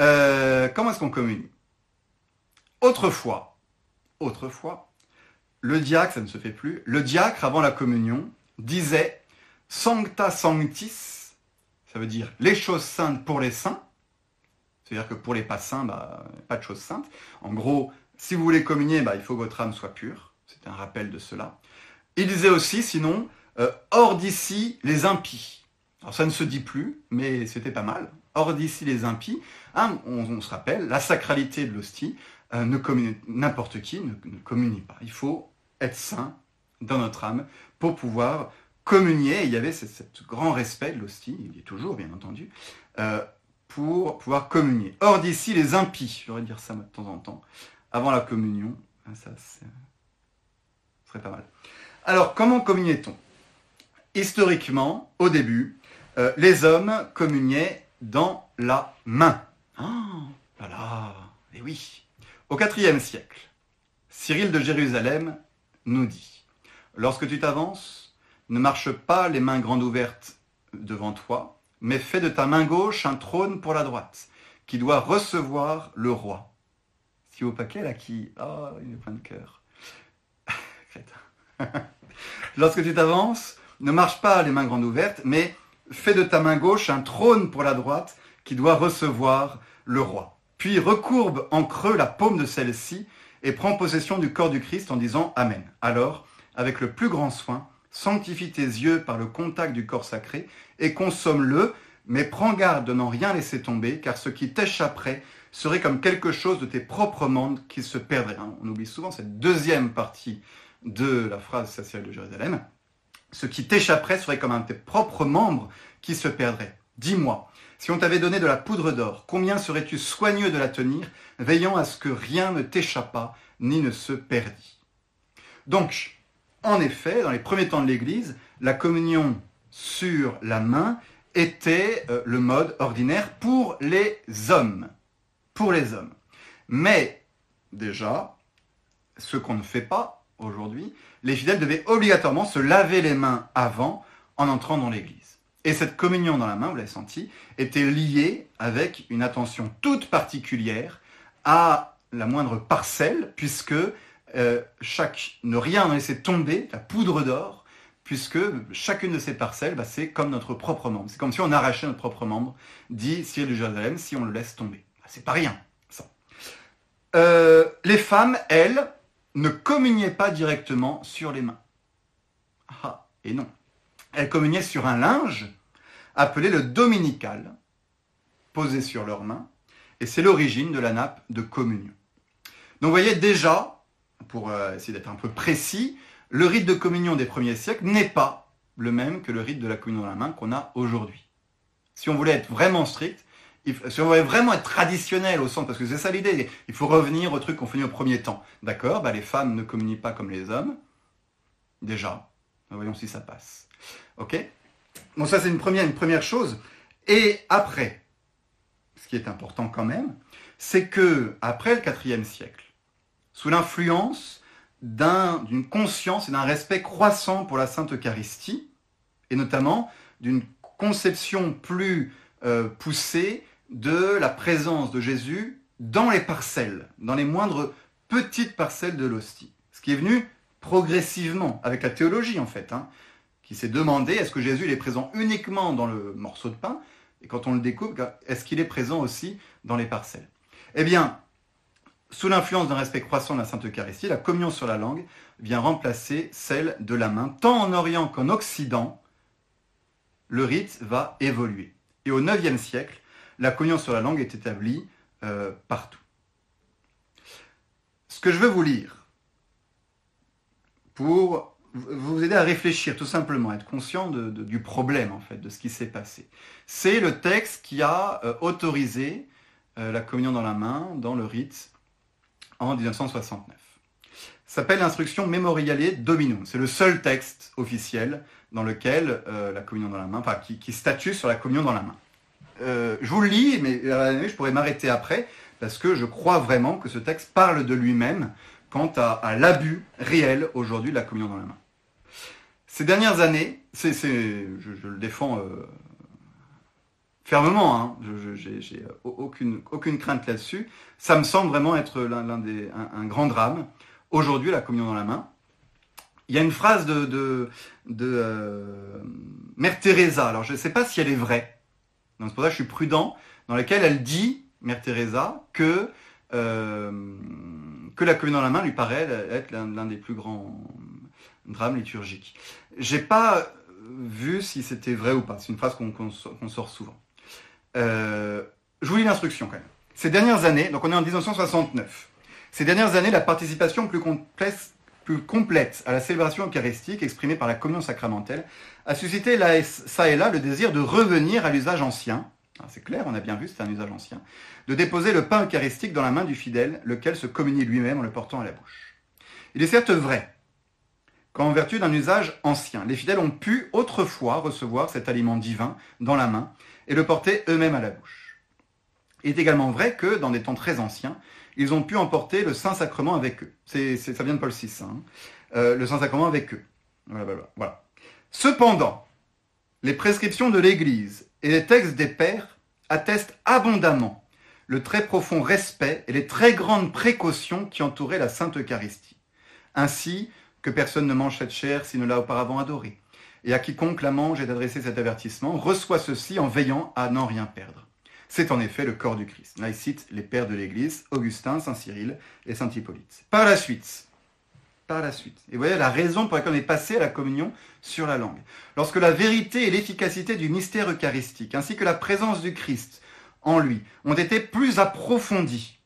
Euh, comment est-ce qu'on communie? Autrefois, autrefois, le diacre, ça ne se fait plus, le diacre avant la communion disait Sancta Sanctis, ça veut dire les choses saintes pour les saints, c'est-à-dire que pour les pas saints, bah, pas de choses saintes. En gros, si vous voulez communier, bah, il faut que votre âme soit pure, c'est un rappel de cela. Il disait aussi, sinon, euh, hors d'ici les impies. Alors ça ne se dit plus, mais c'était pas mal. Hors d'ici les impies, hein, on, se rappelle la sacralité de l'hostie, n'importe qui ne, communie pas. Il faut être saint dans notre âme pour pouvoir communier. il y avait ce, grand respect de l'hostie, il y est toujours bien entendu, euh, pour pouvoir communier. Or d'ici les impies, j'aurais dire ça de temps en temps, avant la communion, hein, ça, serait pas mal. Alors comment communiait-on? Historiquement, au début, euh, les hommes communiaient dans la main. Ah, voilà, et oui, au IVe siècle, Cyril de Jérusalem nous dit Lorsque tu t'avances, ne marche pas les mains grandes ouvertes devant toi, mais fais de ta main gauche un trône pour la droite, qui doit recevoir le roi. Si au paquet là qui. Oh, il est plein de cœur. Lorsque tu t'avances, ne marche pas les mains grandes ouvertes, mais fais de ta main gauche un trône pour la droite qui doit recevoir le roi. Puis recourbe en creux la paume de celle-ci et prend possession du corps du Christ en disant Amen. Alors, avec le plus grand soin, sanctifie tes yeux par le contact du corps sacré et consomme-le, mais prends garde de n'en rien laisser tomber, car ce qui t'échapperait serait comme quelque chose de tes propres membres qui se perdrait. Hein, on oublie souvent cette deuxième partie de la phrase sociale de Jérusalem. Ce qui t'échapperait serait comme un de tes propres membres qui se perdrait. Dis-moi, si on t'avait donné de la poudre d'or, combien serais-tu soigneux de la tenir, veillant à ce que rien ne t'échappât ni ne se perdit Donc, en effet, dans les premiers temps de l'Église, la communion sur la main était euh, le mode ordinaire pour les hommes. Pour les hommes. Mais déjà, ce qu'on ne fait pas aujourd'hui, les fidèles devaient obligatoirement se laver les mains avant en entrant dans l'église. Et cette communion dans la main, vous l'avez senti, était liée avec une attention toute particulière à la moindre parcelle, puisque euh, chaque, ne rien laisser tomber, la poudre d'or, puisque chacune de ces parcelles, bah, c'est comme notre propre membre. C'est comme si on arrachait notre propre membre, dit Cyril de Jérusalem, si on le laisse tomber. Bah, c'est pas rien, ça. Euh, les femmes, elles, ne communiaient pas directement sur les mains. Ah, et non. Elles communiaient sur un linge appelé le dominical, posé sur leurs mains, et c'est l'origine de la nappe de communion. Donc vous voyez déjà, pour euh, essayer d'être un peu précis, le rite de communion des premiers siècles n'est pas le même que le rite de la communion dans la main qu'on a aujourd'hui. Si on voulait être vraiment strict, si on voulait vraiment être traditionnel au sens, parce que c'est ça l'idée, il faut revenir au truc qu'on faisait au premier temps. D'accord, bah les femmes ne communient pas comme les hommes. Déjà. Voyons si ça passe. Ok Bon, ça c'est une première, chose. Et après, ce qui est important quand même, c'est que après le IVe siècle, sous l'influence d'une conscience et d'un respect croissant pour la Sainte Eucharistie, et notamment d'une conception plus euh, poussée de la présence de Jésus dans les parcelles, dans les moindres petites parcelles de l'hostie. Ce qui est venu progressivement, avec la théologie en fait, hein, qui s'est demandé est-ce que Jésus est présent uniquement dans le morceau de pain, et quand on le découpe, est-ce qu'il est présent aussi dans les parcelles? Eh bien, sous l'influence d'un respect croissant de la Sainte Eucharistie, la communion sur la langue vient remplacer celle de la main. Tant en Orient qu'en Occident, le rite va évoluer. Et au IXe siècle, la communion sur la langue est établie euh, partout. Ce que je veux vous lire, pour vous aider à réfléchir tout simplement, à être conscient du problème en fait, de ce qui s'est passé, c'est le texte qui a euh, autorisé euh, la communion dans la main dans le rite en 1969. Ça s'appelle l'instruction Memoriale Dominum. C'est le seul texte officiel dans lequel la communion dans la main, enfin qui statue sur la communion dans la main. Euh, je vous le lis, mais je pourrais m'arrêter après, parce que je crois vraiment que ce texte parle de lui-même quant à, l'abus réel aujourd'hui de la communion dans la main. Ces dernières années, je, le défends euh, fermement, hein, j'ai aucune, crainte là-dessus, ça me semble vraiment être des, un, grand drame. Aujourd'hui, la communion dans la main. Il y a une phrase de, euh, Mère Teresa, alors je ne sais pas si elle est vraie, c'est pour ça que je suis prudent, dans laquelle elle dit, Mère Teresa, que, euh, que la communion dans la main lui paraît être l'un des plus grands drames liturgiques. J'ai pas vu si c'était vrai ou pas. C'est une phrase qu'on sort souvent. Euh, je vous lis l'instruction quand même. Ces dernières années, donc on est en 1969, ces dernières années, la participation plus complète à la célébration eucharistique exprimée par la communion sacramentelle a suscité là, ça et là le désir de revenir à l'usage ancien, ah, c'est clair, on a bien vu, c'est un usage ancien, de déposer le pain eucharistique dans la main du fidèle, lequel se communie lui-même en le portant à la bouche. Il est certes vrai qu'en vertu d'un usage ancien, les fidèles ont pu autrefois recevoir cet aliment divin dans la main et le porter eux-mêmes à la bouche. Il est également vrai que, dans des temps très anciens, ils ont pu emporter le Saint-Sacrement avec eux. Ça vient de Paul VI, hein. euh, le Saint-Sacrement avec eux. Voilà, Cependant, les prescriptions de l'Église et les textes des pères attestent abondamment le très profond respect et les très grandes précautions qui entouraient la Sainte Eucharistie. Ainsi que personne ne mange cette chair s'il ne l'a auparavant adorée. Et à quiconque la mange et d'adresser cet avertissement, reçoit ceci en veillant à n'en rien perdre. C'est en effet le corps du Christ. Là, il cite les pères de l'Église, Augustin, Saint Cyril et Saint Hippolyte. Par la suite, par la suite. Et voyez la raison pour laquelle on est passé à la communion sur la langue. Lorsque la vérité et l'efficacité du mystère eucharistique, ainsi que la présence du Christ en lui, ont été plus approfondies,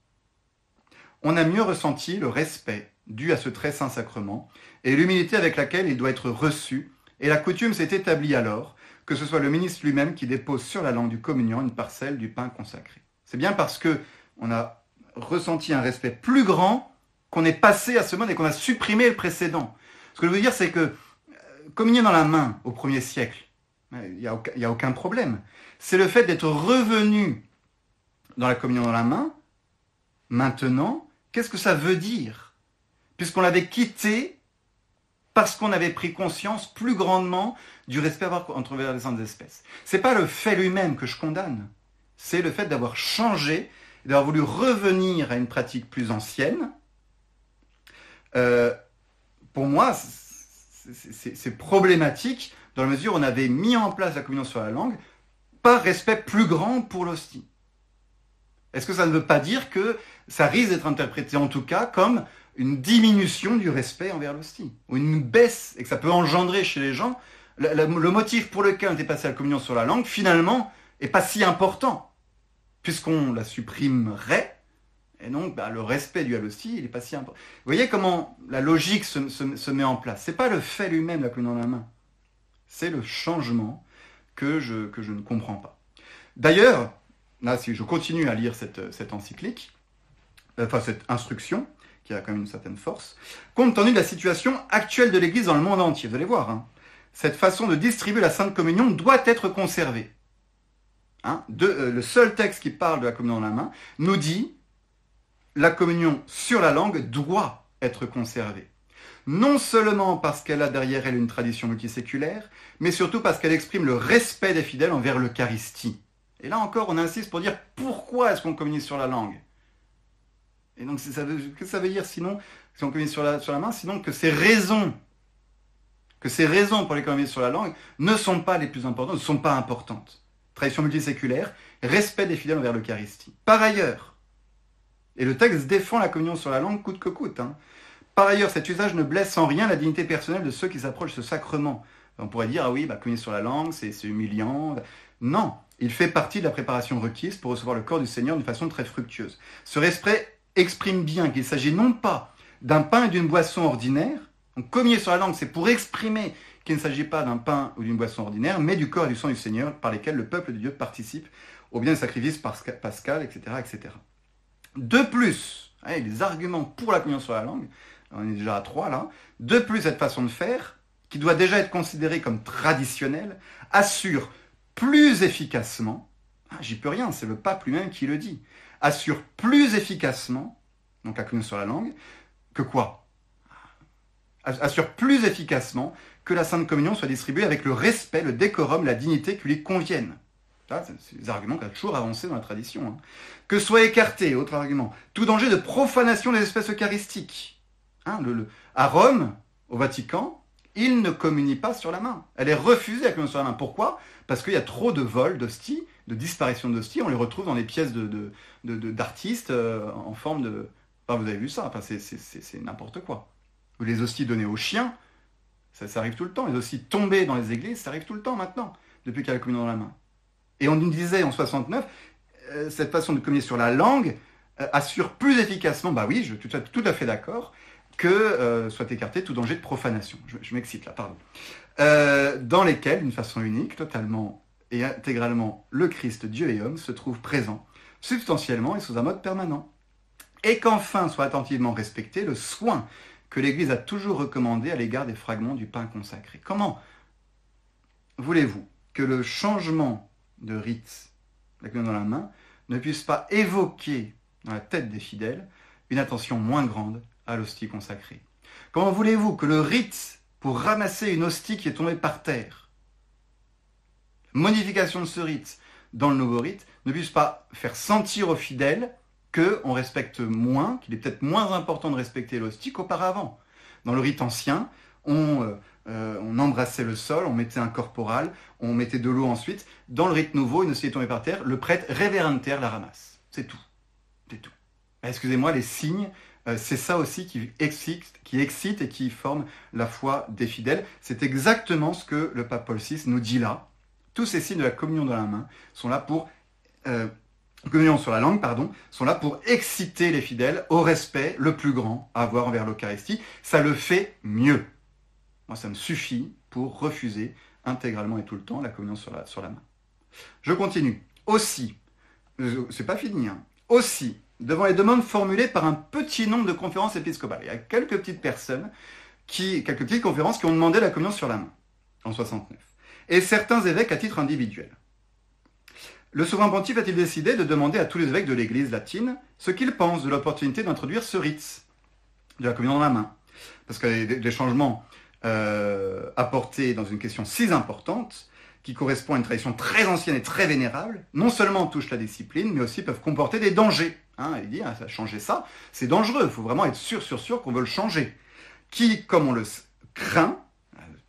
on a mieux ressenti le respect dû à ce très saint sacrement et l'humilité avec laquelle il doit être reçu, et la coutume s'est établie alors que ce soit le ministre lui-même qui dépose sur la langue du communion une parcelle du pain consacré. C'est bien parce que on a ressenti un respect plus grand qu'on est passé à ce mode et qu'on a supprimé le précédent. Ce que je veux dire, c'est que euh, communier dans la main au premier siècle, il n'y a, a, aucun problème. C'est le fait d'être revenu dans la communion dans la main. Maintenant, qu'est-ce que ça veut dire? Puisqu'on l'avait quitté parce qu'on avait pris conscience plus grandement du respect entre les différentes espèces. C'est pas le fait lui-même que je condamne, c'est le fait d'avoir changé, d'avoir voulu revenir à une pratique plus ancienne. Euh, pour moi, c'est problématique dans la mesure où on avait mis en place la communion sur la langue par respect plus grand pour l'hostie. Est-ce que ça ne veut pas dire que ça risque d'être interprété en tout cas comme une diminution du respect envers l'hostie, ou une baisse, et que ça peut engendrer chez les gens, le, motif pour lequel on était passé à la communion sur la langue, finalement, est pas si important, puisqu'on la supprimerait, et donc bah, le respect du à l'hostie, il n'est pas si important. Vous voyez comment la logique se, met en place. C'est pas le fait lui-même, la communion dans la main, c'est le changement que je, que je ne comprends pas. D'ailleurs, là, si je continue à lire cette, cette encyclique, euh, enfin cette instruction, qui a quand même une certaine force, compte tenu de la situation actuelle de l'Église dans le monde entier. Vous allez voir, hein. cette façon de distribuer la Sainte Communion doit être conservée. Hein. Euh, le seul texte qui parle de la communion dans la main nous dit la communion sur la langue doit être conservée. Non seulement parce qu'elle a derrière elle une tradition multiséculaire, mais surtout parce qu'elle exprime le respect des fidèles envers l'Eucharistie. Et là encore, on insiste pour dire pourquoi est-ce qu'on communie sur la langue? Et donc, ça veut, que ça veut dire sinon, si on commet sur la, sur la main, sinon que ces raisons, que ces raisons pour lesquelles on sur la langue ne sont pas les plus importantes, ne sont pas importantes. Tradition multiséculaire, respect des fidèles envers l'Eucharistie. Par ailleurs, et le texte défend la communion sur la langue coûte que coûte. Hein. Par ailleurs, cet usage ne blesse en rien la dignité personnelle de ceux qui s'approchent de ce sacrement. On pourrait dire, ah oui, bah, communier sur la langue, c'est humiliant. Non, il fait partie de la préparation requise pour recevoir le corps du Seigneur d'une façon très fructueuse. Ce respect exprime bien qu'il s'agit non pas d'un pain et d'une boisson ordinaire, donc communier sur la langue, c'est pour exprimer qu'il ne s'agit pas d'un pain ou d'une boisson ordinaire, mais du corps et du sang du Seigneur par lesquels le peuple de Dieu participe au bien du sacrifice pascal, etc., etc. De plus, hein, les arguments pour la communion sur la langue, on est déjà à trois là, de plus cette façon de faire, qui doit déjà être considérée comme traditionnelle, assure plus efficacement, ah, j'y peux rien, c'est le pape lui-même qui le dit, assure plus efficacement, donc la communion sur la langue, que quoi? Assure plus efficacement que la Sainte Communion soit distribuée avec le respect, le décorum, la dignité qui lui conviennent. C'est des arguments a toujours avancé dans la tradition. Hein. Que soit écarté, autre argument, tout danger de profanation des espèces eucharistiques. Hein, à Rome, au Vatican, il ne communie pas sur la main. Elle est refusée la communion sur la main. Pourquoi? Parce qu'il y a trop de vols d'hosties de disparition d'hosties, on les retrouve dans les pièces d'artistes euh, en forme de... Vous avez vu ça, enfin, c'est n'importe quoi. Les hosties données aux chiens, ça, arrive tout le temps. Les hosties tombées dans les églises, ça arrive tout le temps maintenant, depuis qu'il y a la dans la main. Et on nous disait en 69, euh, cette façon de communier sur la langue euh, assure plus efficacement, bah oui, je suis tout, à fait d'accord, que soit écarté tout danger de profanation. Je, m'excite là, pardon. dans lesquels, d'une façon unique, totalement et intégralement le Christ, Dieu et homme, se trouve présent, substantiellement et sous un mode permanent. Et qu'enfin soit attentivement respecté le soin que l'Église a toujours recommandé à l'égard des fragments du pain consacré. Comment voulez-vous que le changement de rite, la dans la main, ne puisse pas évoquer dans la tête des fidèles une attention moins grande à l'hostie consacrée Comment voulez-vous que le rite pour ramasser une hostie qui est tombée par terre modification de ce rite dans le nouveau rite ne puisse pas faire sentir aux fidèles qu'on respecte moins, qu'il est peut-être moins important de respecter l'hostie qu'auparavant? Dans le rite ancien, on, euh, euh, on embrassait le sol, on mettait un corporal, on mettait de l'eau ensuite. Dans le rite nouveau, une s'est tombée par terre, le prêtre révérender la ramasse. C'est tout. C'est tout. Excusez-moi, les signes, c'est ça aussi qui excite, et qui forme la foi des fidèles. C'est exactement ce que le pape Paul VI nous dit là. Tous ces signes de la communion dans la main sont là pour euh, sur la langue, sont là pour exciter les fidèles au respect le plus grand à avoir envers l'Eucharistie. Ça le fait mieux. Moi, ça me suffit pour refuser intégralement et tout le temps la communion sur la, sur la main. Je continue. Aussi, euh, c'est pas fini, hein. aussi, devant les demandes formulées par un petit nombre de conférences épiscopales, il y a quelques petites personnes, qui, quelques petites conférences qui ont demandé la communion sur la main, en 69, et certains évêques à titre individuel. Le souverain pontife a-t-il décidé de demander à tous les évêques de l'Église latine ce qu'ils pensent de l'opportunité d'introduire ce rite de la communion dans la main? Parce que les, changements euh, apportés dans une question si importante, qui correspond à une tradition très ancienne et très vénérable, non seulement touchent la discipline, mais aussi peuvent comporter des dangers. Hein, il dit, hein, changer ça, c'est dangereux, il faut vraiment être sûr, sûr, sûr qu'on veut le changer. Qui, comme on le craint,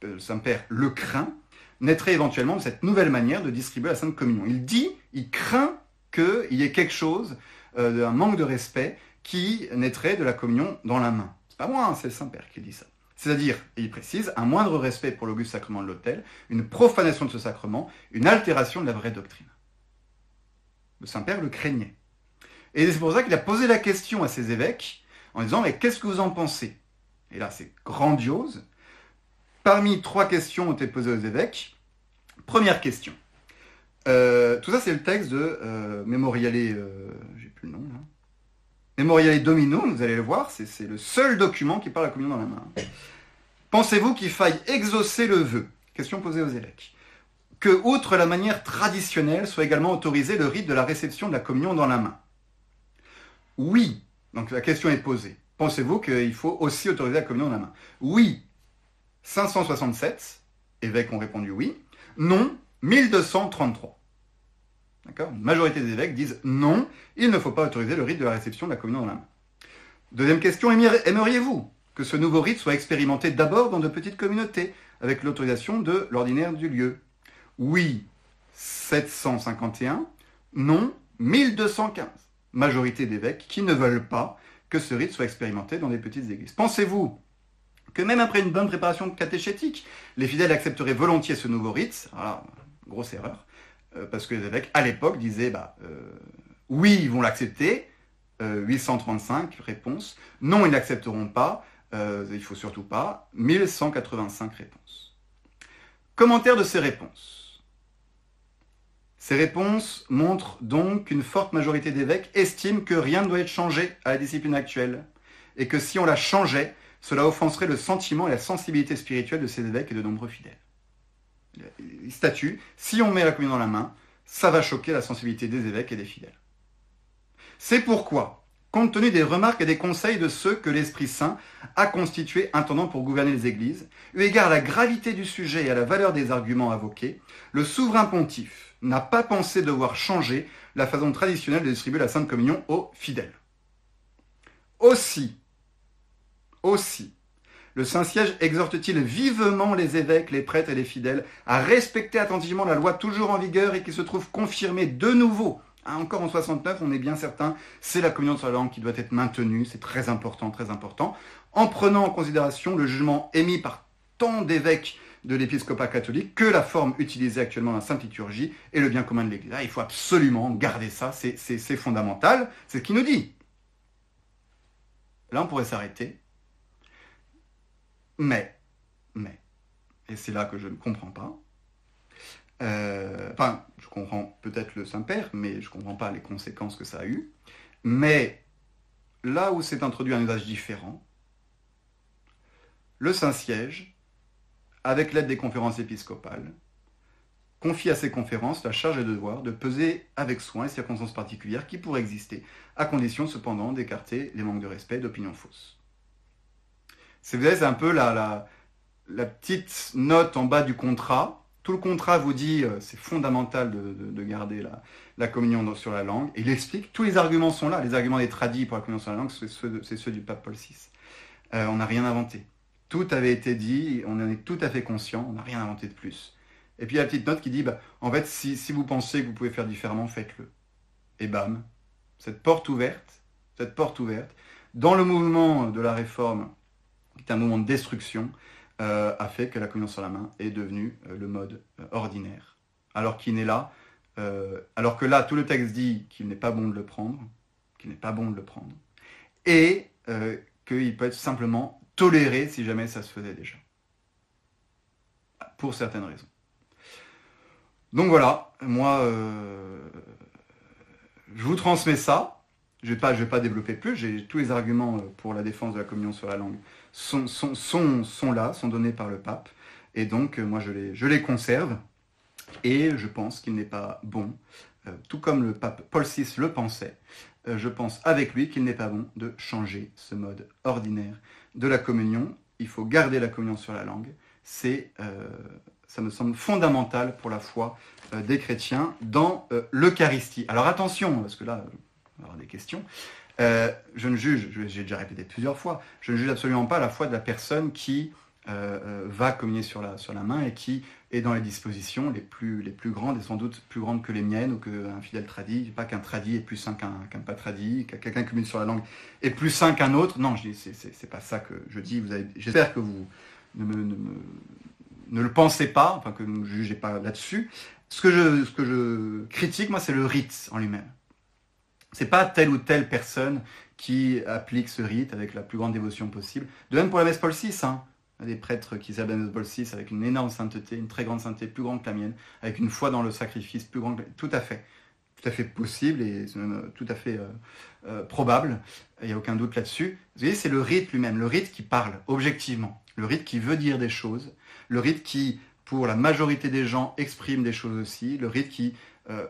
euh, le Saint-Père le craint, naîtrait éventuellement de cette nouvelle manière de distribuer la Sainte Communion. Il dit, il craint qu'il y ait quelque chose, euh, un manque de respect, qui naîtrait de la communion dans la main. C'est pas moi, hein, c'est le Saint-Père qui dit ça. C'est-à-dire, il précise, un moindre respect pour l'auguste sacrement de l'autel, une profanation de ce sacrement, une altération de la vraie doctrine. Le Saint-Père le craignait. Et c'est pour ça qu'il a posé la question à ses évêques en disant, mais qu'est-ce que vous en pensez? Et là, c'est grandiose. Parmi trois questions ont été posées aux évêques. Première question. Euh, tout ça, c'est le texte de euh, Memoriale, euh, j'ai plus le nom là. Memoriale Domino, vous allez le voir, c'est le seul document qui parle de la communion dans la main. Pensez-vous qu'il faille exaucer le vœu? Question posée aux évêques. Que, outre la manière traditionnelle, soit également autorisé le rite de la réception de la communion dans la main Oui. Donc la question est posée. Pensez-vous qu'il faut aussi autoriser la communion dans la main? Oui, 567, évêques ont répondu oui. Non, 1233. D'accord? Une majorité des évêques disent non, il ne faut pas autoriser le rite de la réception de la communion dans la main. Deuxième question, aimeriez-vous que ce nouveau rite soit expérimenté d'abord dans de petites communautés, avec l'autorisation de l'ordinaire du lieu? Oui, 751. Non, 1215. Majorité d'évêques qui ne veulent pas que ce rite soit expérimenté dans des petites églises. Pensez-vous que même après une bonne préparation catéchétique, les fidèles accepteraient volontiers ce nouveau rite? Alors, grosse erreur, euh, parce que les évêques, à l'époque, disaient, bah, euh, oui, ils vont l'accepter, 835 euh, réponses, non, ils n'accepteront pas, il faut surtout pas, 1185 réponses. Commentaire de ces réponses. Ces réponses montrent donc qu'une forte majorité d'évêques estiment que rien ne doit être changé à la discipline actuelle, et que si on la changeait, cela offenserait le sentiment et la sensibilité spirituelle de ces évêques et de nombreux fidèles. Il statue, si on met la communion dans la main, ça va choquer la sensibilité des évêques et des fidèles. C'est pourquoi, compte tenu des remarques et des conseils de ceux que l'Esprit Saint a constitués intendant pour gouverner les églises, eu égard à la gravité du sujet et à la valeur des arguments invoqués, le souverain pontife n'a pas pensé devoir changer la façon traditionnelle de distribuer la Sainte Communion aux fidèles. Aussi, aussi. Le Saint-Siège exhorte-t-il vivement les évêques, les prêtres et les fidèles à respecter attentivement la loi toujours en vigueur et qui se trouve confirmée de nouveau encore en 69, on est bien certain, c'est la communion sur la langue qui doit être maintenue, c'est très important, très important, en prenant en considération le jugement émis par tant d'évêques de l'épiscopat catholique que la forme utilisée actuellement dans la Sainte Liturgie est le bien commun de l'Église. il faut absolument garder ça, c'est fondamental, c'est ce qu'il nous dit. Là, on pourrait s'arrêter. Mais, mais, et c'est là que je ne comprends pas, euh, enfin, je comprends peut-être le Saint-Père, mais je ne comprends pas les conséquences que ça a eu, mais là où s'est introduit un usage différent, le Saint-Siège, avec l'aide des conférences épiscopales, confie à ces conférences la charge et le devoir de peser avec soin les circonstances particulières qui pourraient exister, à condition cependant d'écarter les manques de respect d'opinions fausses. C'est un peu la, petite note en bas du contrat. Tout le contrat vous dit euh, c'est fondamental de, garder la, communion sur la langue. Et il explique, tous les arguments sont là. Les arguments des tradis pour la communion sur la langue, c'est ceux, du pape Paul VI. Euh, on n'a rien inventé. Tout avait été dit, on en est tout à fait conscient, on n'a rien inventé de plus. Et puis il y a la petite note qui dit, bah, en fait, si, si vous pensez que vous pouvez faire différemment, faites-le. Et bam, cette porte ouverte, cette porte ouverte, dans le mouvement de la réforme, qui est un mouvement de destruction, euh, a fait que la communion sur la main est devenue euh, le mode euh, ordinaire. Alors qu'il n'est là, alors que là, tout le texte dit qu'il n'est pas bon de le prendre, qu'il n'est pas bon de le prendre, et qu'il peut être simplement toléré si jamais ça se faisait déjà. Pour certaines raisons. Donc voilà, moi, je vous transmets ça. Je ne vais, vais pas développer plus, j'ai tous les arguments pour la défense de la communion sur la langue sont, là, sont donnés par le pape. Et donc, euh, moi, je les, je les conserve. Et je pense qu'il n'est pas bon, euh, tout comme le pape Paul VI le pensait, euh, je pense avec lui qu'il n'est pas bon de changer ce mode ordinaire de la communion. Il faut garder la communion sur la langue. C'est, ça me semble fondamental pour la foi des chrétiens dans l'Eucharistie. Alors attention, parce que là, on va avoir des questions. Euh, je ne juge, j'ai déjà répété plusieurs fois, je ne juge absolument pas la foi de la personne qui euh, euh, va communier sur la, main et qui est dans les dispositions les plus, les plus grandes et sans doute plus grandes que les miennes ou qu'un fidèle tradit. Pas qu'un tradit est plus sain qu'un pas tradit, qu'un quelqu'un qui communie sur la langue est plus sain qu'un autre. Non, c'est pas ça que je dis. J'espère que vous ne, le pensez pas, enfin que vous ne jugez pas là-dessus. Que ce que je critique, moi, c'est le rite en lui-même. C'est pas telle ou telle personne qui applique ce rite avec la plus grande dévotion possible. De même pour la messe Paul VI, des prêtres qui servent la messe Paul VI avec une énorme sainteté, une très grande sainteté, plus grande que la mienne, avec une foi dans le sacrifice plus grande que... Tout à fait. Tout à fait possible et tout à fait euh, euh, probable. Il n'y a aucun doute là-dessus. Vous voyez, c'est le rite lui-même, le rite qui parle objectivement, le rite qui veut dire des choses, le rite qui, pour la majorité des gens, exprime des choses aussi, le rite qui euh,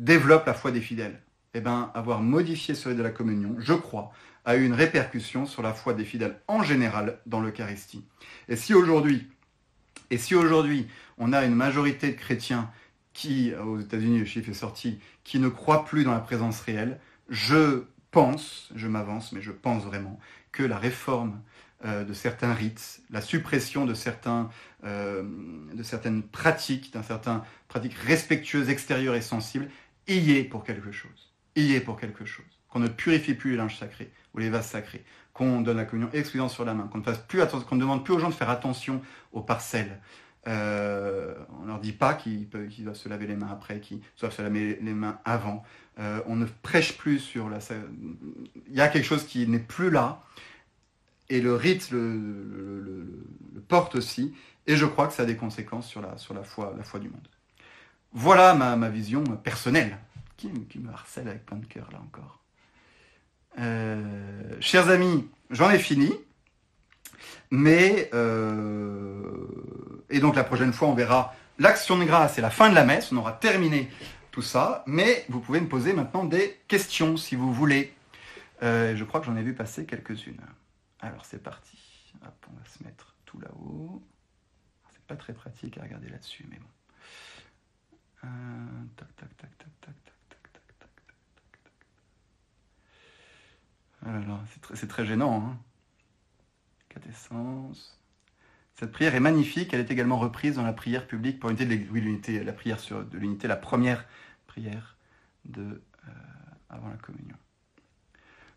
développe la foi des fidèles. Eh bien, avoir modifié ce rite de la communion, je crois, a eu une répercussion sur la foi des fidèles en général dans l'Eucharistie. Et si aujourd'hui, et si aujourd'hui, on a une majorité de chrétiens qui, aux États-Unis, le chiffre est sorti, qui ne croient plus dans la présence réelle, je pense, je m'avance, mais je pense vraiment que la réforme euh, de certains rites, la suppression de, certains, euh, de certaines pratiques, d'un certain pratiques respectueuses, extérieures et sensibles, y est pour quelque chose. Y est pour quelque chose. Qu'on ne purifie plus les linges sacrés ou les vases sacrés, qu'on donne la communion exclusivement sur la main, qu'on ne fasse plus attention, qu'on demande plus aux gens de faire attention aux parcelles. Euh, on ne leur dit pas qu'ils doivent se laver les mains après, qu'ils doivent se laver les mains avant. Euh, on ne prêche plus sur la. Il y a quelque chose qui n'est plus là, et le rite le, porte aussi, et je crois que ça a des conséquences sur la, sur la, foi, la foi du monde. Voilà ma, vision personnelle, qui, me harcèle avec plein de cœur là encore. Euh, chers amis, j'en ai fini. Mais, euh, et donc la prochaine fois, on verra l'action de grâce et la fin de la messe. On aura terminé tout ça. Mais vous pouvez me poser maintenant des questions si vous voulez. Euh, je crois que j'en ai vu passer quelques-unes. Alors c'est parti. Hop, on va se mettre tout là-haut. C'est pas très pratique à regarder là-dessus, mais bon. C'est très, gênant. Hein. Cette prière est magnifique. Elle est également reprise dans la prière publique pour l'unité de l'unité, la prière sur, de l'unité, la première prière de, euh, avant la communion.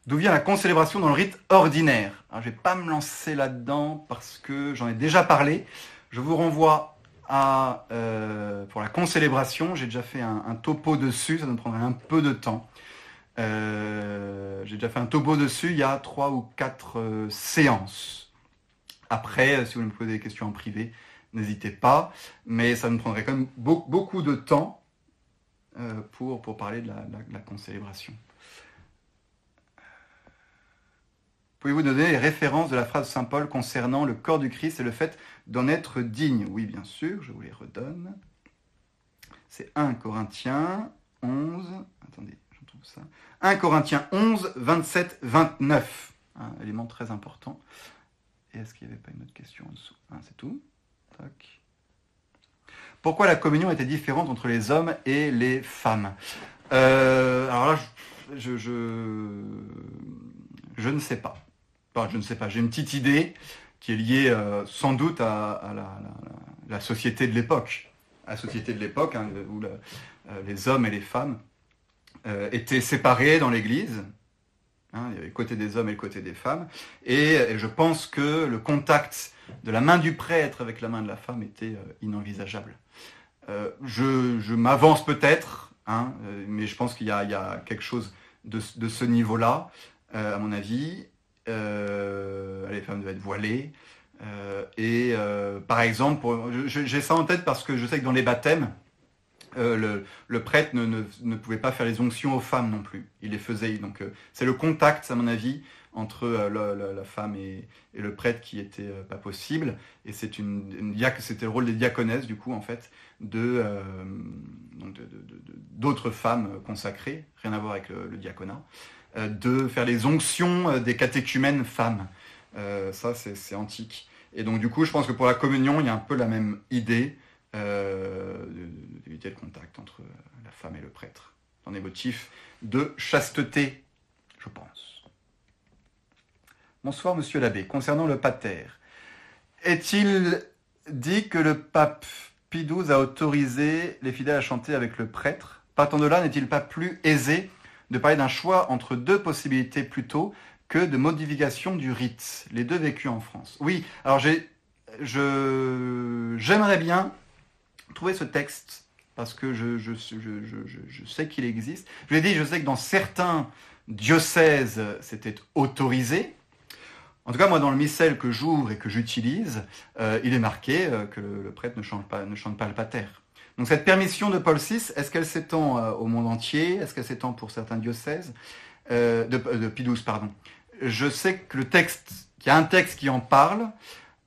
D'où vient la concélébration dans le rite ordinaire Je ne vais pas me lancer là-dedans parce que j'en ai déjà parlé. Je vous renvoie euh, pour la concélébration. J'ai déjà fait un, topo dessus, ça me prendrait un peu de temps. Euh, j'ai déjà fait un topo dessus il y a trois ou quatre euh, séances. Après, si vous me posez des questions en privé, n'hésitez pas. Mais ça me prendrait quand même beaucoup, de temps pour, pour parler de la concélébration. Pouvez-vous donner les références de la phrase de Saint Paul concernant le corps du Christ et le fait d'en être digne Oui, bien sûr, je vous les redonne. C'est 1 Corinthiens 11. Attendez, je trouve ça. 1 Corinthiens 11, 27, 29. Un élément très important. Et est-ce qu'il n'y avait pas une autre question en dessous? Ah, C'est tout. Pourquoi la communion était différente entre les hommes et les femmes? Euh, Alors là, je, je, je ne sais pas. je ne sais pas, j'ai une petite idée qui est liée sans doute à, la, société de l'époque. La société de l'époque, hein, où les hommes et les femmes étaient séparés dans l'Église, Hein, il y avait le côté des hommes et le côté des femmes. Et, je pense que le contact de la main du prêtre avec la main de la femme était euh, inenvisageable. Euh, je, m'avance peut-être, hein, euh, mais je pense qu'il y, a quelque chose de, ce niveau-là, à mon avis. Les femmes devaient être voilées. et par exemple, j'ai ça en tête parce que je sais que dans les baptêmes, euh, le, prêtre ne, pouvait pas faire les onctions aux femmes non plus. Il les faisait. Donc euh, c'est le contact, à mon avis, entre euh, la, femme et, le prêtre qui était pas possible. Et c'est une, c'était le rôle des diaconesses du coup en fait de d'autres femmes consacrées, rien à voir avec le, diaconat, de faire les onctions des catéchumènes femmes. Ça c'est antique. Et donc du coup, je pense que pour la communion, il y a un peu la même idée euh, d'éviter le contact entre la femme et le prêtre, dans des motifs de chasteté, je pense. Bonsoir, monsieur l'abbé. Concernant le pater, est-il dit que le pape Pie XII a autorisé les fidèles à chanter avec le prêtre? Partant de là, n'est-il pas plus aisé de parler d'un choix entre deux possibilités plutôt que de modification du rite, les deux vécus en France Oui, alors j'aimerais bien trouver ce texte parce que je, sais qu'il existe. Je l'ai dit, je sais que dans certains diocèses, c'était autorisé. En tout cas, moi, dans le missel que j'ouvre et que j'utilise, euh, il est marqué euh, que le, prêtre ne chante, pas, ne chante pas le pater. Donc cette permission de Paul VI, est-ce qu'elle s'étend euh, au monde entier? Est-ce qu'elle s'étend pour certains diocèses? De, de Pie XII, pardon. Je sais que le texte, qu'il y a un texte qui en parle,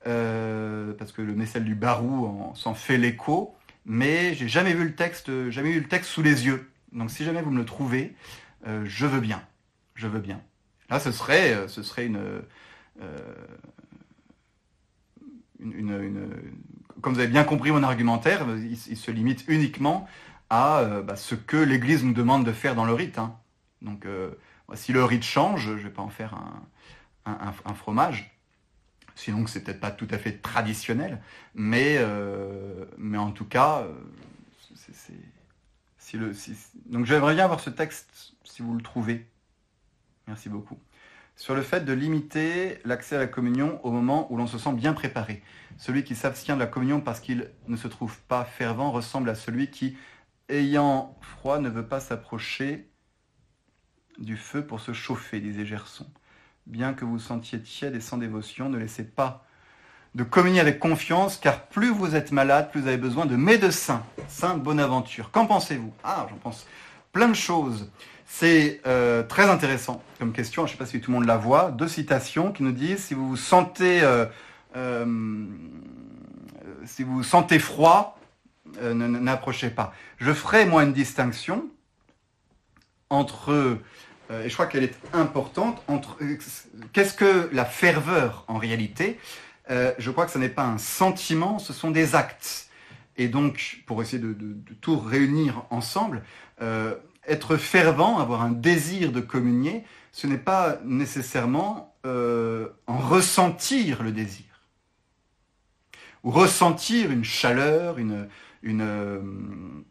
parce que le missel du Barou s'en fait l'écho mais j'ai jamais vu le texte, jamais eu le texte sous les yeux. Donc si jamais vous me le trouvez, euh, je veux bien, je veux bien. Là, ce serait, euh, ce serait euh, une, une, comme vous avez bien compris mon argumentaire, il, se limite uniquement à bah, ce que l'Église nous demande de faire dans le rite. Hein. Donc, si le rite change, je ne vais pas en faire un fromage. Sinon, c'est peut-être pas tout à fait traditionnel, mais, euh, en tout cas, euh, donc j'aimerais bien avoir ce texte si vous le trouvez. Merci beaucoup. Sur le fait de limiter l'accès à la communion au moment où l'on se sent bien préparé. Celui qui s'abstient de la communion parce qu'il ne se trouve pas fervent ressemble à celui qui, ayant froid, ne veut pas s'approcher du feu pour se chauffer, disait Gerson bien que vous sentiez tiède et sans dévotion, ne laissez pas de communier avec confiance, car plus vous êtes malade, plus vous avez besoin de médecins. Sainte Bonaventure. Qu'en pensez-vous? Ah, j'en pense plein de choses. C'est euh, très intéressant comme question. Je ne sais pas si tout le monde la voit. Deux citations qui nous disent si vous vous sentez, euh, euh, si vous sentez froid, n'approchez pas. Je ferai moi une distinction entre euh, et je crois qu'elle est importante, entre euh, qu'est-ce que la ferveur en réalité euh, Je crois que ce n'est pas un sentiment, ce sont des actes. Et donc, pour essayer de, tout réunir ensemble, être fervent, avoir un désir de communier, ce n'est pas nécessairement en ressentir le désir, ou ressentir une chaleur, une, une,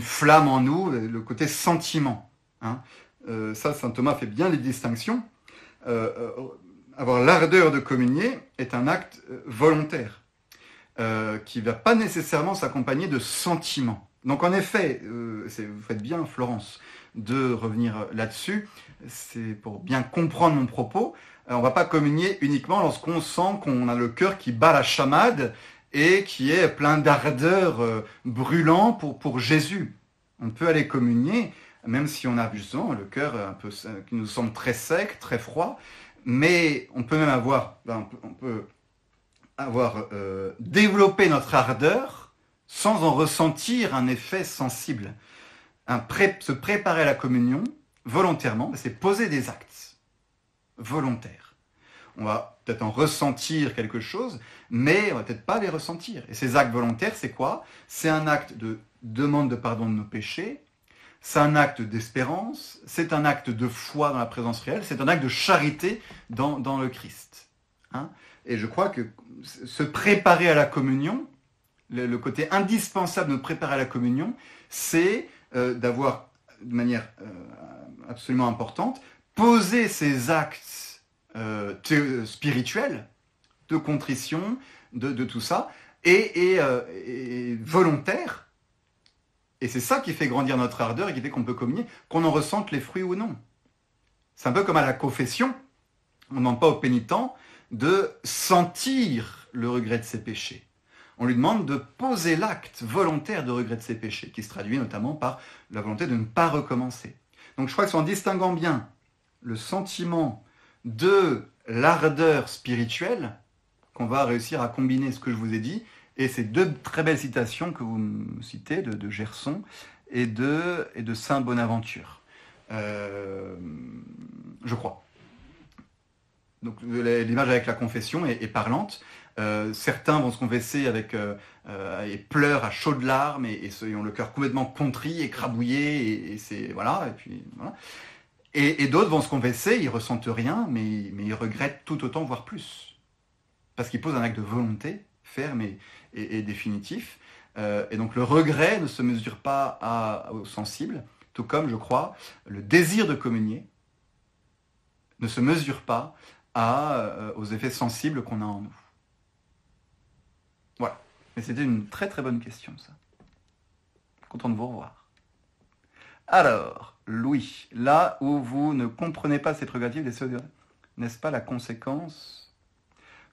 flamme en nous, le côté sentiment. Hein. Euh, ça, saint Thomas fait bien les distinctions. Euh, euh, avoir l'ardeur de communier est un acte volontaire, qui ne va pas nécessairement s'accompagner de sentiments. Donc en effet, vous faites bien, Florence, de revenir là-dessus. C'est pour bien comprendre mon propos. on ne va pas communier uniquement lorsqu'on sent qu'on a le cœur qui bat la chamade et qui est plein d'ardeur brûlant pour, pour Jésus. On peut aller communier même si on a justement le cœur qui nous semble très sec, très froid, mais on peut même avoir, ben, on peut, avoir euh, développé notre ardeur sans en ressentir un effet sensible. Se préparer à la communion volontairement, ben, c'est poser des actes volontaires. On va peut-être en ressentir quelque chose, mais on va peut-être pas les ressentir. Et ces actes volontaires, c'est quoi? C'est un acte de demande de pardon de nos péchés, c'est un acte d'espérance, c'est un acte de foi dans la présence réelle, c'est un acte de charité dans, le Christ. Hein. Et je crois que se préparer à la communion, le, côté indispensable de préparer à la communion, c'est euh, d'avoir, de manière euh, absolument importante, posé ces actes euh, spirituels de contrition, de, tout ça, et, et volontaires et c'est ça qui fait grandir notre ardeur et qui fait qu'on peut communier, qu'on en ressente les fruits ou non. C'est un peu comme à la confession. On demande pas au pénitent de sentir le regret de ses péchés. On lui demande de poser l'acte volontaire de regret de ses péchés, qui se traduit notamment par la volonté de ne pas recommencer. Donc je crois que en distinguant bien le sentiment de l'ardeur spirituelle, qu'on va réussir à combiner ce que je vous ai dit, et ces deux très belles citations que vous citez de, Gerson et de, Saint Bonaventure. Euh, je crois. Donc l'image avec la confession est, parlante. Euh, certains vont se confesser avec euh, et pleurent à chaudes larmes et, ont le cœur complètement contrit, écrabouillé et, c'est voilà. Et, d'autres vont se confesser, ils ressentent rien, mais, mais ils regrettent tout autant, voire plus, parce qu'ils posent un acte de volonté ferme et, et, définitif. Euh, et donc le regret ne se mesure pas à, au sensible, tout comme, je crois, le désir de communier ne se mesure pas euh, aux effets sensibles qu'on a en nous. Voilà. Mais c'était une très très bonne question, ça. Content de vous revoir. Alors, Louis, là où vous ne comprenez pas cette prérogative des n'est-ce pas la conséquence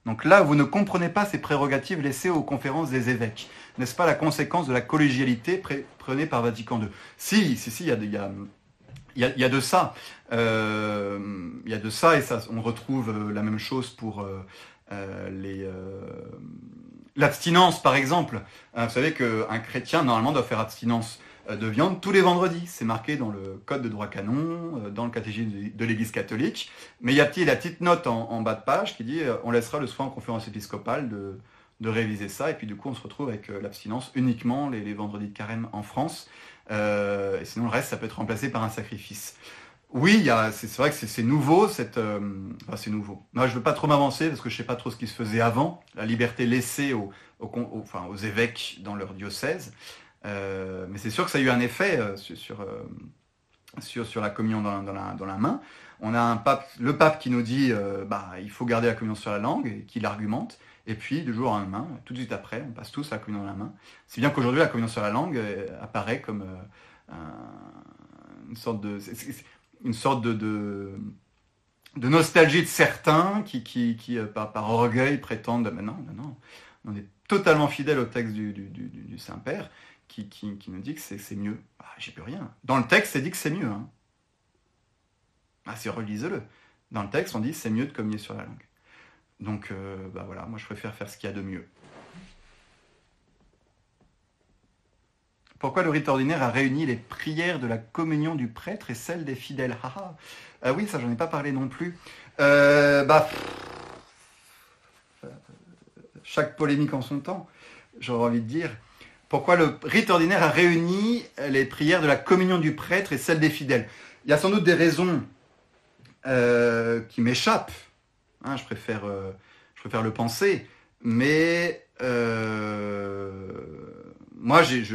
donc là, vous ne comprenez pas ces prérogatives laissées aux conférences des évêques. N'est-ce pas la conséquence de la collégialité prenée par Vatican II Si, si, si, il y a, de ça. Euh, il y a de ça et ça, on retrouve euh, la même chose pour euh, l'abstinence, par exemple. vous savez qu'un chrétien, normalement, doit faire abstinence de viande tous les vendredis. C'est marqué dans le code de droit canon, euh, dans le catégisme de l'Église catholique. Mais il y a la petite note en, bas de page qui dit euh, on laissera le soin en conférence épiscopale de, réviser ça. Et puis du coup, on se retrouve avec l'abstinence uniquement les, vendredis de carême en France. et sinon, le reste, ça peut être remplacé par un sacrifice. Oui, c'est vrai que c'est nouveau, c'est nouveau. Moi, je ne veux pas trop m'avancer parce que je ne sais pas trop ce qui se faisait avant, la liberté laissée aux évêques dans leur diocèse. Euh, mais c'est sûr que ça a eu un effet euh, sur, euh, sur, sur, la communion dans, la, main. On a le pape qui nous dit bah, il faut garder la communion sur la langue, et qui l'argumente. Et puis, du jour au lendemain, tout de suite après, on passe tous à la communion dans la main. C'est bien qu'aujourd'hui, la communion sur la langue apparaît comme une sorte de, une sorte de, nostalgie de certains qui, par, orgueil, prétendent mais non, non, non, on est totalement fidèle au texte du Saint-Père qui, nous dit que c'est mieux. Ah, J'y peux rien. Dans le texte, c'est dit que c'est mieux. Hein. Ah, c'est relisez-le. Dans le texte, on dit c'est mieux de communier sur la langue. Donc, euh, bah voilà, moi je préfère faire ce qu'il y a de mieux. Pourquoi le rite ordinaire a réuni les prières de la communion du prêtre et celles des fidèles? Ah, ah. ah oui, ça j'en ai pas parlé non plus. Euh, bah, chaque polémique en son temps, j'aurais envie de dire pourquoi le rite ordinaire a réuni les prières de la communion du prêtre et celles des fidèles. Il y a sans doute des raisons euh, qui m'échappent, hein, je, préfère, euh, je préfère le penser, mais euh, moi j'ai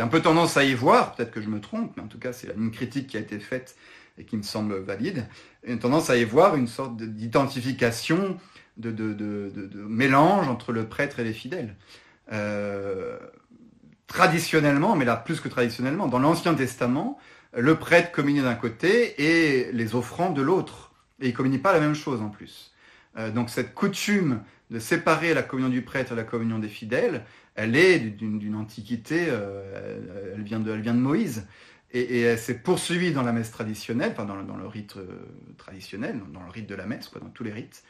un peu tendance à y voir, peut-être que je me trompe, mais en tout cas c'est une critique qui a été faite et qui me semble valide, une tendance à y voir une sorte d'identification de, mélange entre le prêtre et les fidèles. Euh, traditionnellement, mais là plus que traditionnellement, dans l'Ancien Testament, le prêtre communie d'un côté et les offrandes de l'autre. Et il ne communie pas la même chose en plus. Euh, donc cette coutume de séparer la communion du prêtre et la communion des fidèles, elle est d'une antiquité, euh, elle, vient de, elle vient de Moïse. Et, elle s'est poursuivie dans la messe traditionnelle, enfin dans, le rite traditionnel, dans le rite de la messe, quoi, dans tous les rites.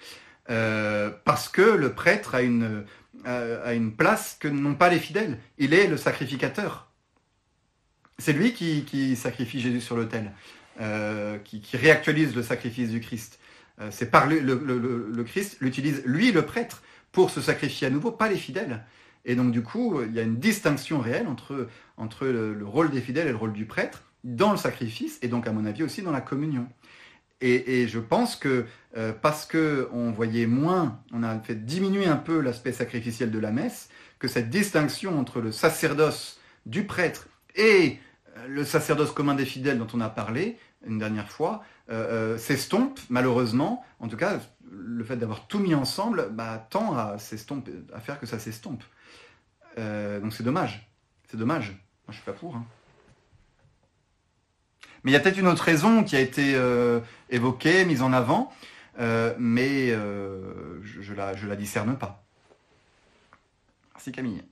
Euh, parce que le prêtre a une, a une place que n'ont pas les fidèles. Il est le sacrificateur. C'est lui qui, sacrifie Jésus sur l'autel, euh, qui, réactualise le sacrifice du Christ. Euh, c'est par le, le, Christ l'utilise, lui, le prêtre, pour se sacrifier à nouveau, pas les fidèles. Et donc du coup, il y a une distinction réelle entre le, rôle des fidèles et le rôle du prêtre dans le sacrifice, et donc à mon avis aussi dans la communion. Et, je pense que euh, parce qu'on voyait moins, on a fait diminuer un peu l'aspect sacrificiel de la messe, que cette distinction entre le sacerdoce du prêtre et euh, le sacerdoce commun des fidèles dont on a parlé une dernière fois euh, s'estompe malheureusement. En tout cas, le fait d'avoir tout mis ensemble bah, tend à, à faire que ça s'estompe. donc c'est dommage. C'est dommage. Moi je suis pas pour. Hein. Mais il y a peut-être une autre raison qui a été euh, évoquée, mise en avant, euh, mais euh, je, ne la, je la discerne pas. Merci Camille.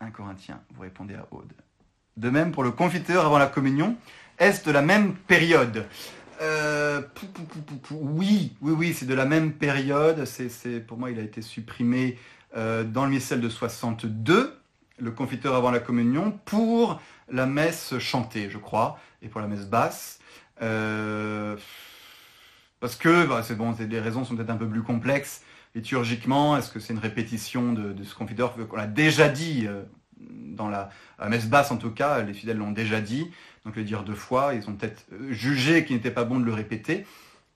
Un Corinthien, vous répondez à Aude. De même pour le confiteur avant la communion, est-ce de la même période? Oui, oui, oui, c'est de la même période. C'est, pour moi, il a été supprimé dans le missel de 62 le confiteur avant la communion pour la messe chantée, je crois, et pour la messe basse. Euh, parce que bah, c'est bon, les raisons sont peut-être un peu plus complexes liturgiquement. Est-ce que c'est une répétition de, ce confiteur qu'on a déjà dit euh, dans la, messe basse en tout cas, les fidèles l'ont déjà dit, donc le dire deux fois, ils ont peut-être euh, jugé qu'il n'était pas bon de le répéter.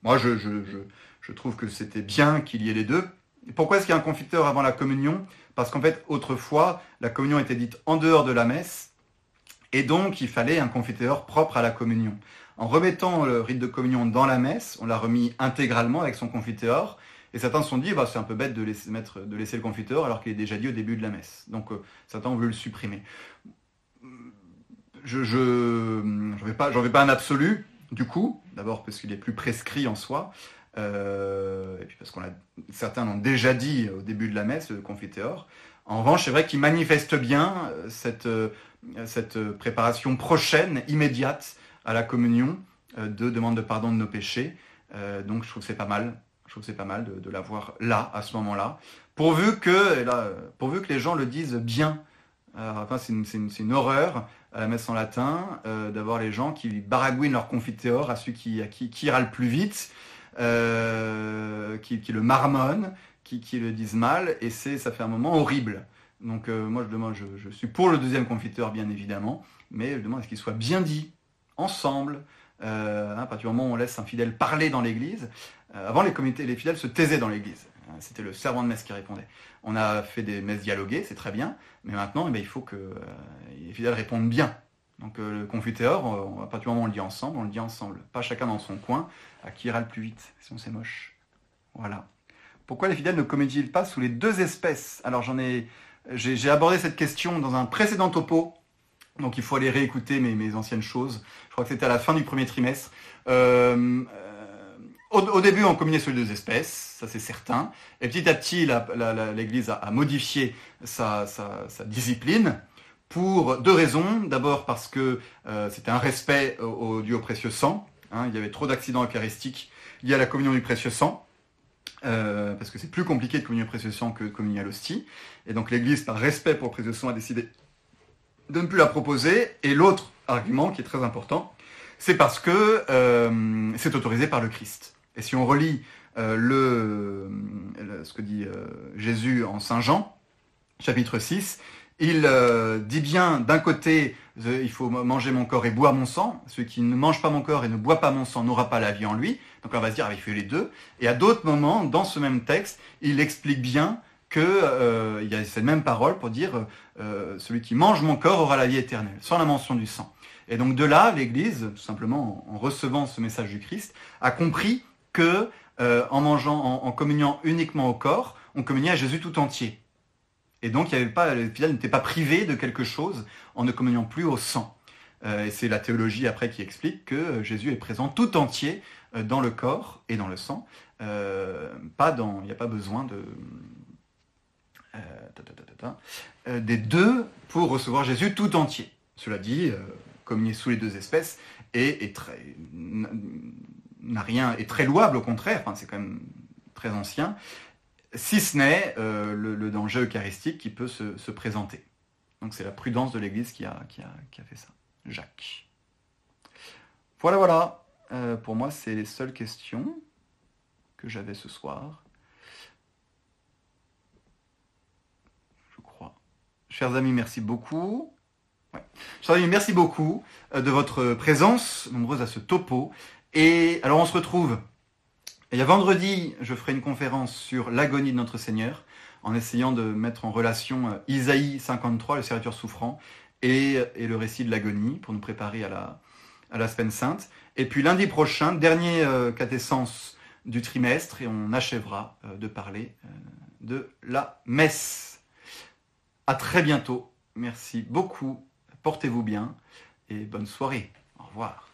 Moi, je, je trouve que c'était bien qu'il y ait les deux. Pourquoi est-ce qu'il y a un confiteur avant la communion? Parce qu'en fait, autrefois, la communion était dite en dehors de la messe, et donc il fallait un confiteor propre à la communion. En remettant le rite de communion dans la messe, on l'a remis intégralement avec son confiteor, et certains se sont dit, bah, c'est un peu bête de laisser, le confiteor alors qu'il est déjà dit au début de la messe. Donc euh, certains ont voulu le supprimer. Je n'en je, vais, pas, vais pas un absolu, du coup, d'abord parce qu'il est plus prescrit en soi, euh, et puis parce qu'on a, certains l'ont déjà dit au début de la messe, le confiteor. En revanche, c'est vrai qu'il manifeste bien euh, cette, euh, cette préparation prochaine, immédiate à la communion de demande de pardon de nos péchés. donc je trouve que c'est pas mal. Mal de, l'avoir là, à ce moment-là. Pourvu que, les gens le disent bien. enfin, c'est une, horreur à la messe en latin d'avoir les gens qui baragouinent leur confiteor à celui qui, à qui, qui ira le plus vite euh, qui, le marmonnent, qui, le disent mal, et c'est, ça fait un moment horrible. Donc euh, moi je demande, je, suis pour le deuxième confiteur bien évidemment, mais je demande à ce qu'il soit bien dit, ensemble, euh, hein, à partir du moment où on laisse un fidèle parler dans l'église. avant les comités, les fidèles se taisaient dans l'église. C'était le servant de messe qui répondait. On a fait des messes dialoguées, c'est très bien, mais maintenant eh ben, il faut que les fidèles répondent bien. Donc le confiteur, à partir du moment où on le dit ensemble, on le dit ensemble, pas chacun dans son coin, à qui ira le plus vite, sinon c'est moche. Voilà. Pourquoi les fidèles ne comédient-ils pas sous les deux espèces? Alors j'en ai, j'ai abordé cette question dans un précédent topo, donc il faut aller réécouter mes, anciennes choses. Je crois que c'était à la fin du premier trimestre. Euh, euh, au, début, on communiait sous les deux espèces, ça c'est certain. Et petit à petit, l'Église a, modifié sa, discipline pour deux raisons. D'abord parce que euh, c'était un respect au, au précieux sang. Hein, il y avait trop d'accidents eucharistiques liés à la communion du précieux sang. Euh, parce que c'est plus compliqué de communier au sang que de communier à l'hostie. Et donc l'Église, par respect pour le sang, a décidé de ne plus la proposer. Et l'autre argument, qui est très important, c'est parce que euh, c'est autorisé par le Christ. Et si on relit euh, ce que dit Jésus en Saint Jean, chapitre 6, il dit bien d'un côté il faut manger mon corps et boire mon sang. Celui qui ne mange pas mon corps et ne boit pas mon sang n'aura pas la vie en lui. Donc on va se dire, ah, il fait les deux. Et à d'autres moments, dans ce même texte, il explique bien que euh, y a cette même parole pour dire euh, celui qui mange mon corps aura la vie éternelle, sans la mention du sang. Et donc de là, l'Église, tout simplement en recevant ce message du Christ, a compris que euh, en mangeant, communiant uniquement au corps, on communiait à Jésus tout entier. Et donc, il y avait pas, privés de quelque chose en ne communiant plus au sang. Euh, et c'est la théologie après qui explique que euh, Jésus est présent tout entier euh, dans le corps et dans le sang. il n'y a pas besoin de des deux pour recevoir Jésus tout entier. Cela dit, communier sous les deux espèces est, très est très louable au contraire. Enfin, c'est quand même très ancien si ce n'est euh, le, danger eucharistique qui peut se, présenter. Donc c'est la prudence de l'Église qui a, qui, a, fait ça. Jacques. Voilà, voilà. Euh, pour moi, c'est les seules questions que j'avais ce soir. Chers amis, merci beaucoup. Chers amis, merci beaucoup euh, de votre présence, nombreuse à ce topo. Et alors on se retrouve. Y a vendredi, je ferai une conférence sur l'agonie de notre Seigneur, en essayant de mettre en relation euh, Isaïe 53, le serviteur souffrant, et, le récit de l'agonie, pour nous préparer à la, à semaine sainte. Et puis lundi prochain, dernier euh, du trimestre, et on achèvera euh, de parler de la messe. À très bientôt. Merci beaucoup. Portez-vous bien et bonne soirée. Au revoir.